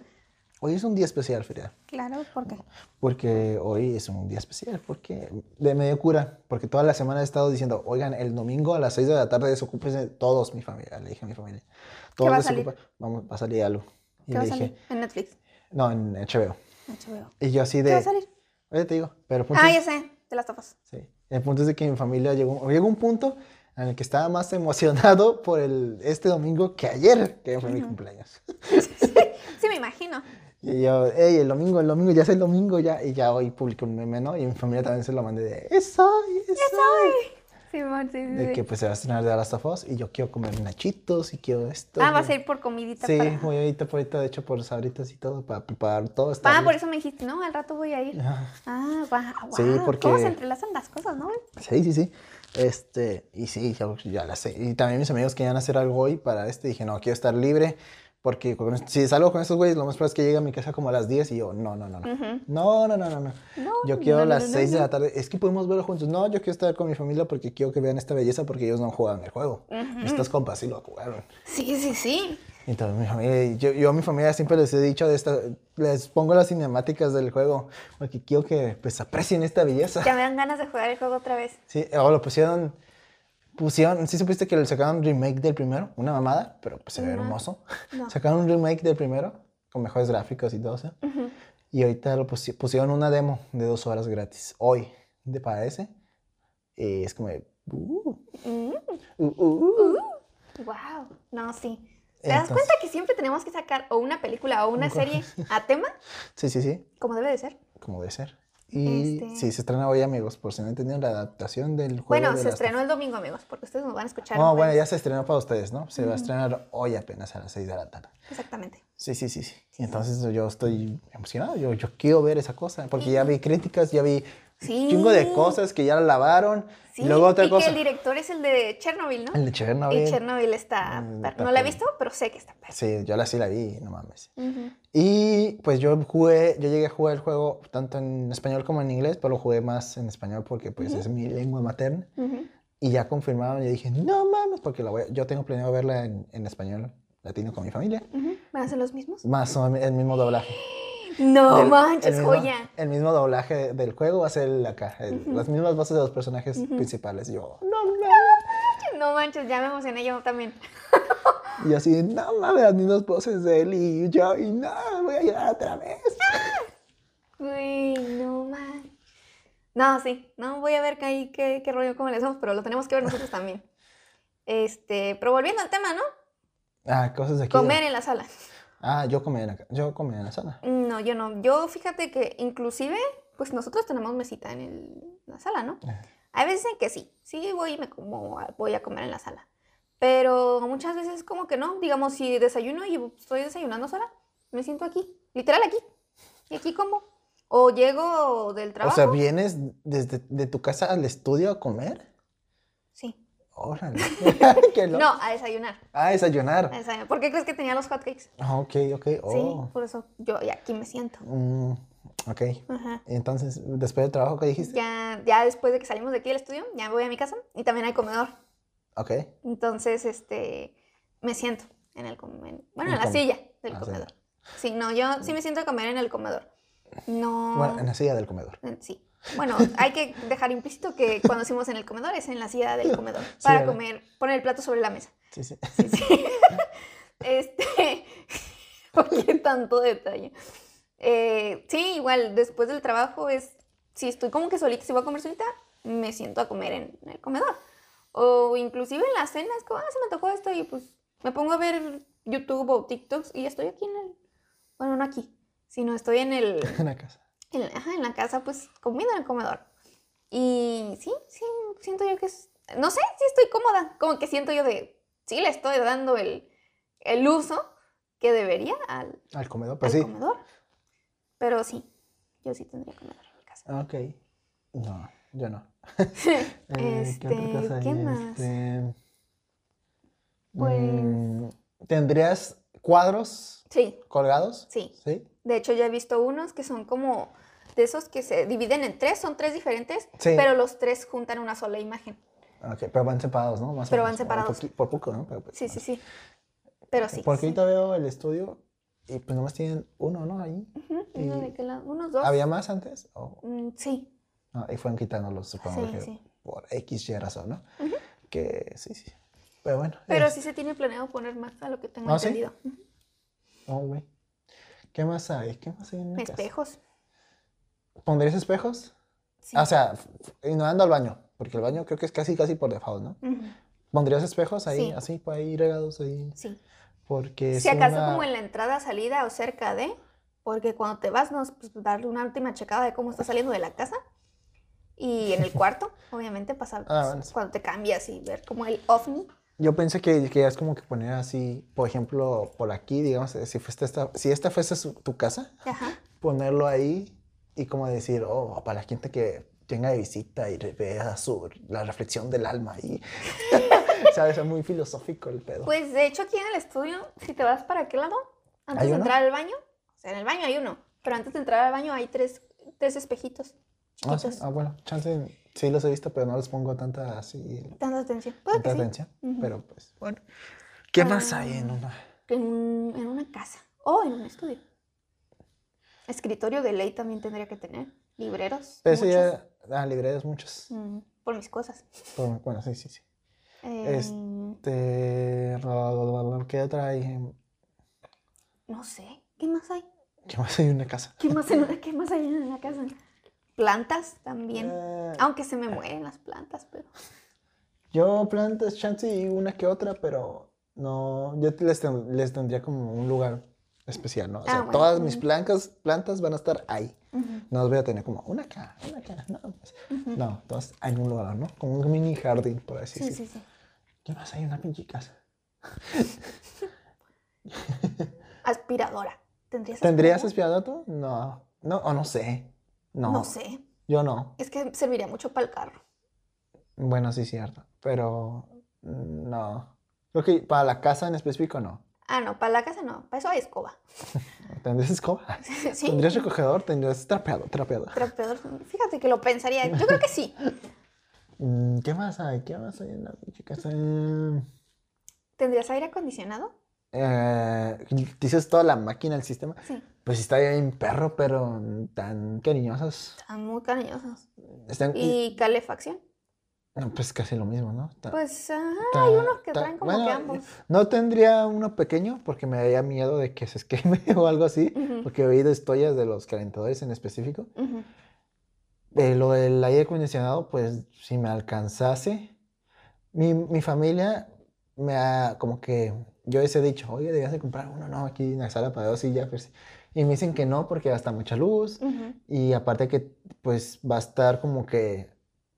hoy es un día especial, Frida. Claro, ¿por qué? Porque hoy es un día especial, porque de medio cura, porque toda la semana he estado diciendo, oigan, el domingo a las 6 de la tarde desocúpense todos mi familia, le dije a mi familia. Todos va a salir? desocupa- Vamos, va a salir algo. Y ¿Qué va a dije, salir? En Netflix. no, en HBO. HBO. Y yo así de... ¿Qué va a salir? Oye, te digo, pero el punto Ah, es- ya sé, de las tapas. Sí. El punto es de que mi familia llegó, llegó un punto en el que estaba más emocionado por el, este domingo que ayer, que fue mi cumpleaños. Sí, me imagino. Y yo, hey, el domingo, el domingo, ya es el domingo, ya. Y ya hoy publiqué un meme, ¿no? Y mi familia también se lo mandé de, es hoy, es hoy. Sí, sí, sí, De que pues se va a estrenar de Last of y yo quiero comer nachitos y quiero esto. Ah, vas a ir por comidita Sí, para... voy ahorita por ahorita, de hecho, por sabritas y todo, para preparar todo. está Ah, bien. por eso me dijiste, no, al rato voy a ir. Ah, va, Sí, guau, porque- ¿Cómo se entrelazan las cosas, no? Sí, sí, sí. Este, y sí, ya, ya la sé. Y también mis amigos querían hacer algo hoy para este. Dije, no, quiero estar libre. Porque si salgo con estos güeyes, lo más probable es que llegue a mi casa como a las 10 y yo, no, no, no, no. No, no, no, no, no. No, Yo quiero no, a las no, 6 de la tarde. Es que podemos verlo juntos. No, yo quiero estar con mi familia porque quiero que vean esta belleza porque ellos no juegan el juego. Estos compas sí lo jugaron. Sí, sí, sí. Entonces, mi familia, yo, yo a mi familia siempre les he dicho de esta, les pongo las cinemáticas del juego porque quiero que pues aprecien esta belleza. Ya me dan ganas de jugar el juego otra vez. Sí, o lo pusieron, pusieron, ¿sí supiste que le sacaron un remake del primero? Una mamada, pero pues se ve No. hermoso. No. Sacaron un remake del primero con mejores gráficos y todo eso. Y ahorita lo pusi- pusieron una demo de dos horas gratis. Hoy, ¿te parece? Y es como, de, uh, Mm, uh, uh. wow. No, sí. ¿Te das cuenta que siempre tenemos que sacar o una película o una serie a tema? Sí, sí, sí, Como debe de ser. como debe ser. Y Este- sí, se estrena hoy, amigos, por si no entendieron la adaptación del juego. Bueno, de se estrenó el domingo, amigos, porque ustedes nos van a escuchar. No, el bueno, ya jueves. se estrenó para ustedes, ¿no? Se va a estrenar hoy apenas a las 6 de la tarde. Exactamente. Sí, sí, sí, sí. Y entonces yo estoy emocionado, yo, yo quiero ver esa cosa, porque ya vi críticas, ya vi Sí. chingo de cosas que ya la lavaron. Sí, y luego otra y cosa. que el director es el de Chernobyl, ¿no? El de Chernobyl. Y Chernobyl está... Mm, está No la he visto, pero sé que está perro. Sí, yo la sí la vi, no mames. Ujú. Y pues yo jugué, yo llegué a jugar el juego tanto en español como en inglés, pero lo jugué más en español porque pues es mi lengua materna. Ujú. Y ya confirmaron y dije, no mames, porque la voy a- yo tengo planeado verla en, en español latino con mi familia. ¿Van a ser los mismos? Más o el mismo doblaje. No Del- manches, el mismo, joya. El mismo doblaje del juego va a ser el acá. el- Las mismas voces de los personajes principales. Yo, no mames. No manches, ya me emocioné yo también. Y así, no mames, las mismas voces de él. Y yo, y no, voy a llorar otra vez. Uy, no man. No, sí, no voy a ver qué, ahí, qué, qué rollo, cómo le hacemos, pero lo tenemos que ver nosotros también. Este, pero volviendo al tema, ¿no? Ah, cosas de aquí. de- Comer en la sala. Ah, yo comía en la, yo comía en la sala. No, yo no. Yo fíjate que inclusive, pues nosotros tenemos mesita en el- la sala, ¿no? Hay veces en que sí, sí voy y me como, voy a comer en la sala. Pero muchas veces como que no. Digamos, si desayuno y estoy desayunando sola, me siento aquí, literal aquí. Y aquí como. O llego del O trabajo. sea, ¿vienes desde de tu casa al estudio a comer? Sí. Órale. No, a desayunar. Ah, desayunar. a desayunar. ¿Por qué crees que tenía los hotcakes? Ah, ok, ok. Sí, Oh. por eso yo y aquí me siento. Mm, ok. Ajá. Entonces, después del trabajo, ¿qué dijiste? Ya, ya después de que salimos de aquí del estudio, ya voy a mi casa y también hay comedor. Ok. Entonces, este, me siento en el comedor. Bueno, En la silla del Ah, sí. comedor. Sí, no, yo sí me siento a comer en el comedor. No. Bueno, en la silla del comedor. Sí. Bueno, hay que dejar implícito que cuando decimos en el comedor es en la silla del comedor. Para comer, poner el plato sobre la mesa. Sí, sí. Sí, sí. Este. ¿Por qué tanto detalle? Eh, sí, igual, después del trabajo es. Si estoy como que solita, si voy a comer solita, me siento a comer en, en el comedor. O inclusive en las cenas, como, ah, se me antojó esto y pues me pongo a ver YouTube o TikToks y estoy aquí en el. Bueno, no aquí, sino estoy en el. En la casa. En, ajá, en la casa, pues comiendo en el comedor. Y sí, sí, siento yo que es. No sé si estoy cómoda. Como que siento yo de. Sí, le estoy dando el, el uso que debería al, Al comedor, pues al sí. comedor. Pero sí, yo sí tendría comedor en mi casa. Ah, Ok. No, yo no. Este, hay? ¿qué más? Este, Pues- mm, ¿Tendrías cuadros Sí, colgados? sí. Sí. De hecho, ya he visto unos que son como de esos que se dividen en tres, son tres diferentes, Sí. pero los tres juntan una sola imagen. Ok, pero van separados, ¿no? Más Pero van separados. Por poco, ¿no? Pero, pues, Sí, sí, más. sí. Pero sí. Porque sí. ahorita veo el estudio y pues nomás tienen uno, ¿no? Ahí. Uno de lado, unos dos. ¿Había más antes? Mm, sí, no, y fueron quitándolos, supongo Sí, que sí. por X y razón, ¿no? Que sí, sí. Pero bueno. pero es- sí se tiene planeado poner más a lo que tengo ¿Ah, sí? entendido. Oh, güey. ¿Qué más hay? ¿Qué más hay en la casa? Espejos. ¿Pondrías espejos? Sí. Ah, o sea, ignorando al baño, porque el baño creo que es casi, casi por default, ¿no? ¿Pondrías espejos ahí, Sí. así, por ahí regados ahí? Sí. Porque Si acaso una- como en la entrada, salida o cerca de, porque cuando te vas, nos pues, darle una última checada de cómo estás saliendo de la casa. Y en el cuarto, obviamente, pasar Ah, bueno, sí. cuando te cambias y ver como el ovni. Yo pensé que, que es como que poner así, por ejemplo, por aquí, digamos, eh, si, fuiste esta, si esta fuese su- tu casa, Ajá. ponerlo ahí y como decir, oh, para la gente que tenga de visita y vea su, la reflexión del alma y, ¿sabes? Es muy filosófico el pedo. Pues de hecho, aquí en el estudio, si te vas para aquel lado, antes ¿Hay de entrar al baño, o sea, en el baño hay uno, pero antes de entrar al baño hay tres, tres espejitos Ah, sí, chiquitos. ah, bueno, chance, sí los he visto, pero no les pongo tanta así, Tanta atención. Que tanta sí. atención. Pero pues, bueno. ¿Qué más hay en una? En, un- en una casa o en un estudio. Escritorio de ley también tendría que tener. Libreros. Pero muchos. ya, ah, librerías muchos. Mm, por mis cosas. Pero, bueno, sí, sí, sí. Eh, Este, ¿qué otra hay? No sé. ¿Qué más hay? ¿Qué más hay en una casa? ¿Qué más, en- qué más hay en la casa? Plantas también. Eh, Aunque se me mueren las plantas, pero. Yo plantas chance y una que otra, pero no, yo les, les tendría como un lugar especial, ¿no? O sea, Ah, bueno. todas mis plantas, plantas van a estar ahí. No las voy a tener como una acá, una acá, no, pues, no, todas en un lugar, ¿no? Como un mini jardín, por así Sí, decirlo. sí, sí. ¿Qué más hay una pinche casa? Aspiradora. ¿Tendrías ¿Tendrías aspiradora? aspirador tú? No, no, o no sé. No, No sé. yo no. Es que serviría mucho para el carro. Bueno, sí, cierto, pero no. Creo que para la casa en específico no. Ah, no, para la casa no. Para eso hay escoba. ¿Tendrías escoba? sí. ¿Tendrías recogedor? ¿Tendrías trapeador? trapeador? Trapeador. Fíjate que lo pensaría. Yo creo que sí. Mm, ¿Qué más hay? ¿Qué más hay en la casa? Mm, ¿Tendrías aire acondicionado? Eh, dices toda la máquina, el sistema. Sí. Pues está bien perro, pero tan cariñosos. Están muy cariñosos. Están, y- ¿Y calefacción? no, pues casi lo mismo, ¿no? Ta- Pues ajá, ta- hay unos que ta- traen como bueno, que ambos. No tendría uno pequeño porque me daría miedo de que se esqueme o algo así. Ujú. Porque he oído historias de los calentadores en específico. Ujú. Eh, lo del aire acondicionado, pues si me alcanzase. Mi, mi familia me ha como que yo les he dicho, oye, debías de comprar uno, no, aquí en la sala para dos y ya, pues, y me dicen que no porque gasta mucha luz Ujú. y aparte que pues va a estar como que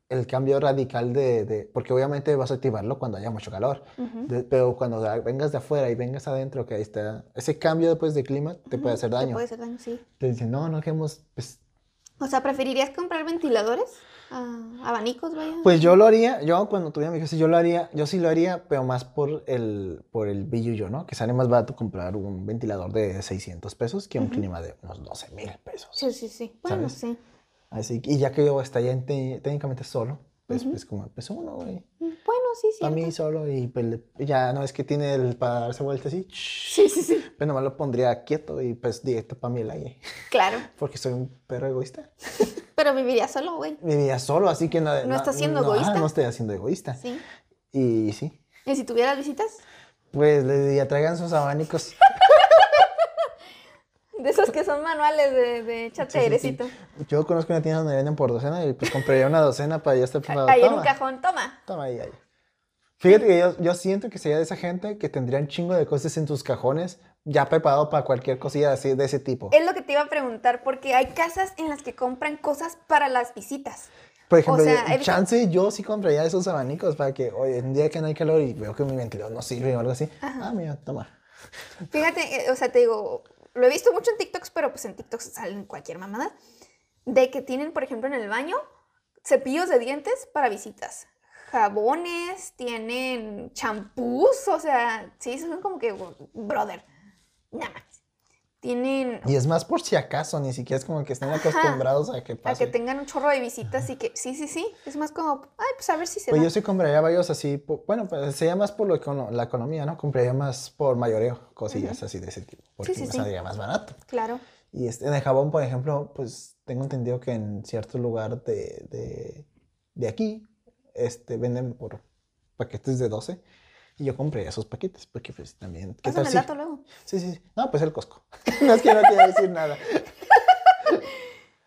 el cambio radical de, de- porque obviamente vas a activarlo cuando haya mucho calor, Ujú. de- pero cuando vengas de afuera y vengas adentro, que ahí está, ese cambio después de clima te puede hacer Te daño. puede hacer daño, sí. Te dicen, no, no queremos, pues, O sea, ¿preferirías comprar ventiladores? Ah, abanicos, vaya. pues yo lo haría, yo cuando tuviera mi casa, yo lo haría, yo sí lo haría, pero más por el, por el billuyo, ¿no? Que sale más barato comprar un ventilador de 600 pesos que un clima de unos 12 mil pesos. Sí, sí, sí. Bueno, sí. Así que, y ya que yo estaría en- técnicamente solo, pues, Ujú. pues como, pues uno, güey. Bueno, sí, sí. Para mí solo y pues ya no es que tiene el para darse vuelta así, Sí, sí, sí. pues nomás lo pondría quieto y pues directo para mí el aire, Claro. porque soy un perro egoísta. Pero vivirías solo, güey. Vivía solo, así que no... ¿No estás siendo no, ajá, egoísta? no estoy haciendo egoísta. Sí. Y sí, ¿Y si tuvieras visitas? pues le diría, traigan sus abanicos. De esos que son manuales de, de échate Sí, sí, sí. airecito. Yo conozco una tienda donde venden por docena y pues compraría una docena para ya estar preparado. Ahí en un cajón, toma. Toma ahí, ahí. Fíjate que yo, yo siento que sería de esa gente que tendría un chingo de cosas en tus cajones ya preparado para cualquier cosilla así de ese tipo. Es lo que te iba a preguntar, porque hay casas en las que compran cosas para las visitas. Por ejemplo, sea, yo- visto- chance yo sí compraría esos abanicos para que, oye, un día que no hay calor y veo que mi ventilador no sirve o algo así. Ah, mira, toma. Fíjate, eh, o sea, te digo, lo he visto mucho en TikToks, pero pues en TikToks salen cualquier mamada. De que tienen, por ejemplo, en el baño, cepillos de dientes para visitas. Jabones, tienen champús, o sea, sí, son como que, brother, nada. Tienen Y es más por si acaso, ni siquiera es como que estén Ajá. acostumbrados a que a pase. que tengan un chorro de visitas y que, sí, sí, sí, es más como, ay, pues a ver si se Pues da. yo sí compraría varios así, bueno, pues sería más por lo la economía, ¿no? Compraría más por mayoreo, cosillas así de ese tipo, porque sí, me sí. saldría más barato. Claro. Y este, en el jabón, por ejemplo, pues tengo entendido que en cierto lugar de, de, de aquí este, venden por paquetes de 12 y yo compré esos paquetes porque pues también... ¿qué Pásame tal el dato luego. Sí, sí, sí. No, pues el Costco. no es que no quiero decir nada.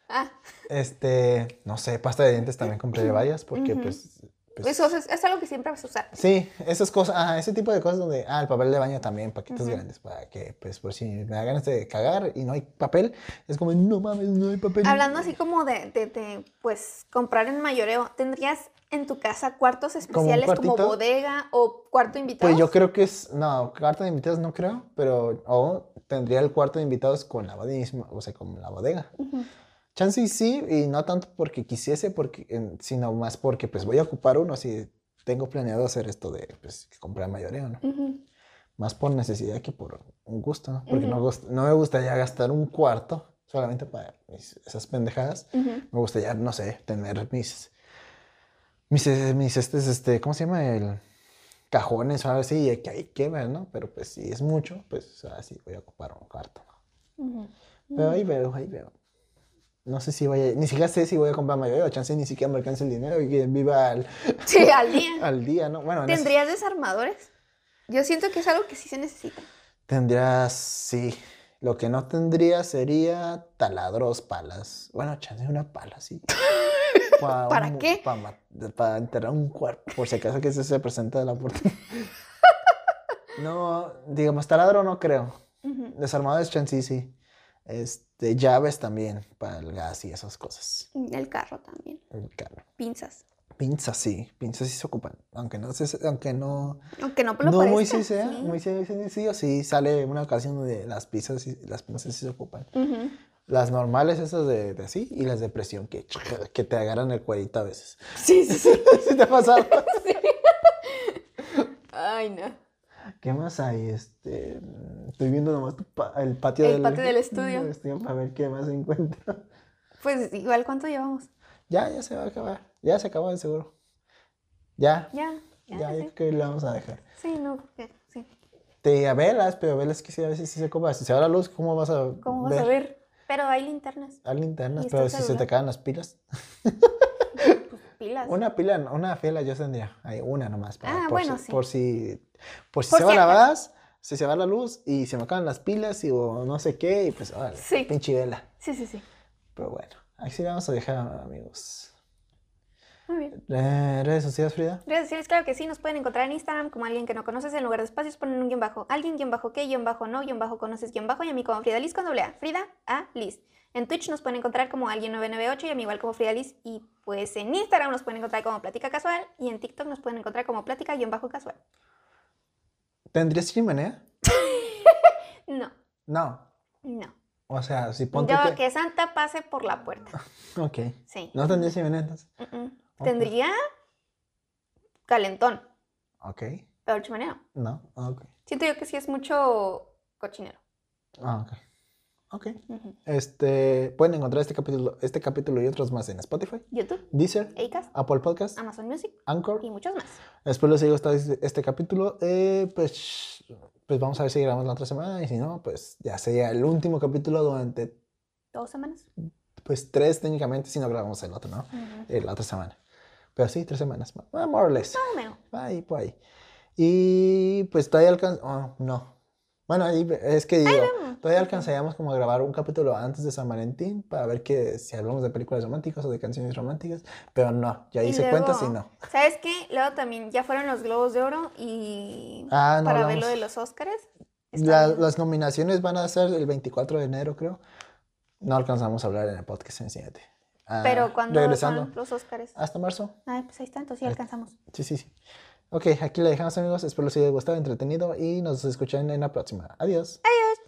Ah, Este, no sé, pasta de dientes también compré varias porque pues... pues, eso es, es algo que siempre vas a usar. Sí, esas cosas, ah, ese tipo de cosas donde, ah, el papel de baño también, paquetes grandes, para que, pues, por si me da ganas de cagar y no hay papel, es como, no mames, no hay papel. Hablando así como de, de- de, pues, comprar en mayoreo, ¿tendrías en tu casa cuartos especiales como, bodega o cuarto invitado? Pues yo creo que es, no, cuarto de invitados no creo, pero, o tendría el cuarto de invitados con la bodega, o sea, con la bodega. Chance y sí, y no tanto porque quisiese, porque, sino más porque, pues, voy a ocupar uno, si tengo planeado hacer esto de, pues, comprar mayoreo, ¿no? Más por necesidad que por un gusto, ¿no? Porque no, no me gustaría gastar un cuarto solamente para mis- esas pendejadas. Me gustaría, no sé, tener mis, mis, mis estes, este, ¿cómo se llama? El cajones o algo así, y que ahí queman, ¿no? Pero pues si es mucho, pues así voy a ocupar un cuarto. Pero ahí veo, ahí veo. No sé si vaya, ni siquiera sé si voy a comprar mayoría o chance ni siquiera me alcance el dinero y que viva al, Sí, al día. al día, ¿no? Bueno, ese- ¿Tendrías desarmadores? Yo siento que es algo que sí se necesita. Tendrías, sí. Lo que no tendría sería taladros, palas. Bueno, chance una pala, sí. Pa ¿Para un- qué? pa Para enterrar un cuerpo, por si acaso que se, se presenta de la puerta. no, digamos, taladro no creo. Ujú. Desarmadores, chance sí, sí. Este, llaves también para el gas y esas cosas. El carro también. El carro. Pinzas. Pinzas sí, pinzas sí se ocupan. Aunque no, aunque no, Aunque no lo no muy sí sea, sí. muy sí, sí, sí, o sí sale una ocasión donde las pizzas y las pinzas sí se ocupan. Ujú. Las normales, esas de, de así, y las de presión, que, que te agarran el cuerito a veces. Sí, sí, sí. ¿Sí te ha pasado? Ay, no. ¿Qué más hay? Este, estoy viendo nomás tu pa- el patio, El patio del estudio. para ver qué más encuentro. Pues igual, ¿cuánto llevamos? Ya, ya se va a acabar. Ya se acabó de seguro. Ya, Ya, ya, ya, yo sí. creo que lo vamos a dejar. Sí, no, porque sí. Te a velas, pero velas que sí, a veces sí se ocupa. Si se va la luz, ¿cómo vas a ¿Cómo vas a ver? Pero hay linternas, Hay linternas, ¿Y está pero si se te acaban las pilas. pues pilas. Una pila, una fila yo tendría. Hay una nomás. para- Ah, por bueno, si, sí. Por si, por si Por se va la gas, si se va la luz y se me acaban las pilas y, o no sé qué, y pues, órale, Sí. pinche vela. Sí, sí, sí. Pero bueno, así vamos a dejar, amigos. Muy bien. Eh, ¿Redes sociales, Frida? Redes sociales, claro que sí, nos pueden encontrar en Instagram como alguien que no conoces, en lugar de espacios ponen un guion bajo, alguien guion bajo qué, guion bajo no, guion bajo conoces, guion bajo, y a mí como Frida Liz con doble A, Frida A Liz. En Twitch nos pueden encontrar como alguien 998 y a mí igual como Frida Liz, y pues en Instagram nos pueden encontrar como Plática Casual, y en TikTok nos pueden encontrar como Plática guion bajo casual. ¿Tendrías chimenea? No, No. no. O sea, si ponte Yo que... que Santa pase por la puerta. Ok. Sí. ¿No tendrías chimenea entonces? Mm, mm. Tendría calentón, Ok. pero chimenea. no. Ok. Siento yo que sí es mucho cochinero. Ah, ok. Ok. Este, pueden encontrar este capítulo, este capítulo y otros más en Spotify, YouTube, Deezer, Acast, Apple Podcast, Amazon Music Anchor. y muchos más. Espero les gustado este, este capítulo. Eh, pues, pues vamos a ver si grabamos la otra semana y si no, pues ya sería el último capítulo durante, ¿Dos semanas? pues tres técnicamente si no grabamos el otro, ¿no? Eh, la otra semana. Pero sí, tres semanas. More or less. Más o menos. Ahí, por ahí. Y pues todavía alcanza... Oh, no. Bueno, ahí es que digo, todavía alcanzaríamos como a grabar un capítulo antes de San Valentín para ver que si hablamos de películas románticas o de canciones románticas, pero no, ya Y hice luego, cuentas y no. ¿Sabes qué? Luego también ya fueron los Globos de Oro y Ah, no para ver hablamos. lo de los Óscares. La- las nominaciones van a ser el 24 de enero, creo. No alcanzamos a hablar en el podcast en Ah, Pero cuando Regresando. son los Óscares. Hasta marzo. Ay, pues ahí está, entonces sí alcanzamos. Sí, sí, sí. Ok, aquí le dejamos amigos. Espero les haya gustado, entretenido y nos escuchan en la próxima. Adiós. Adiós.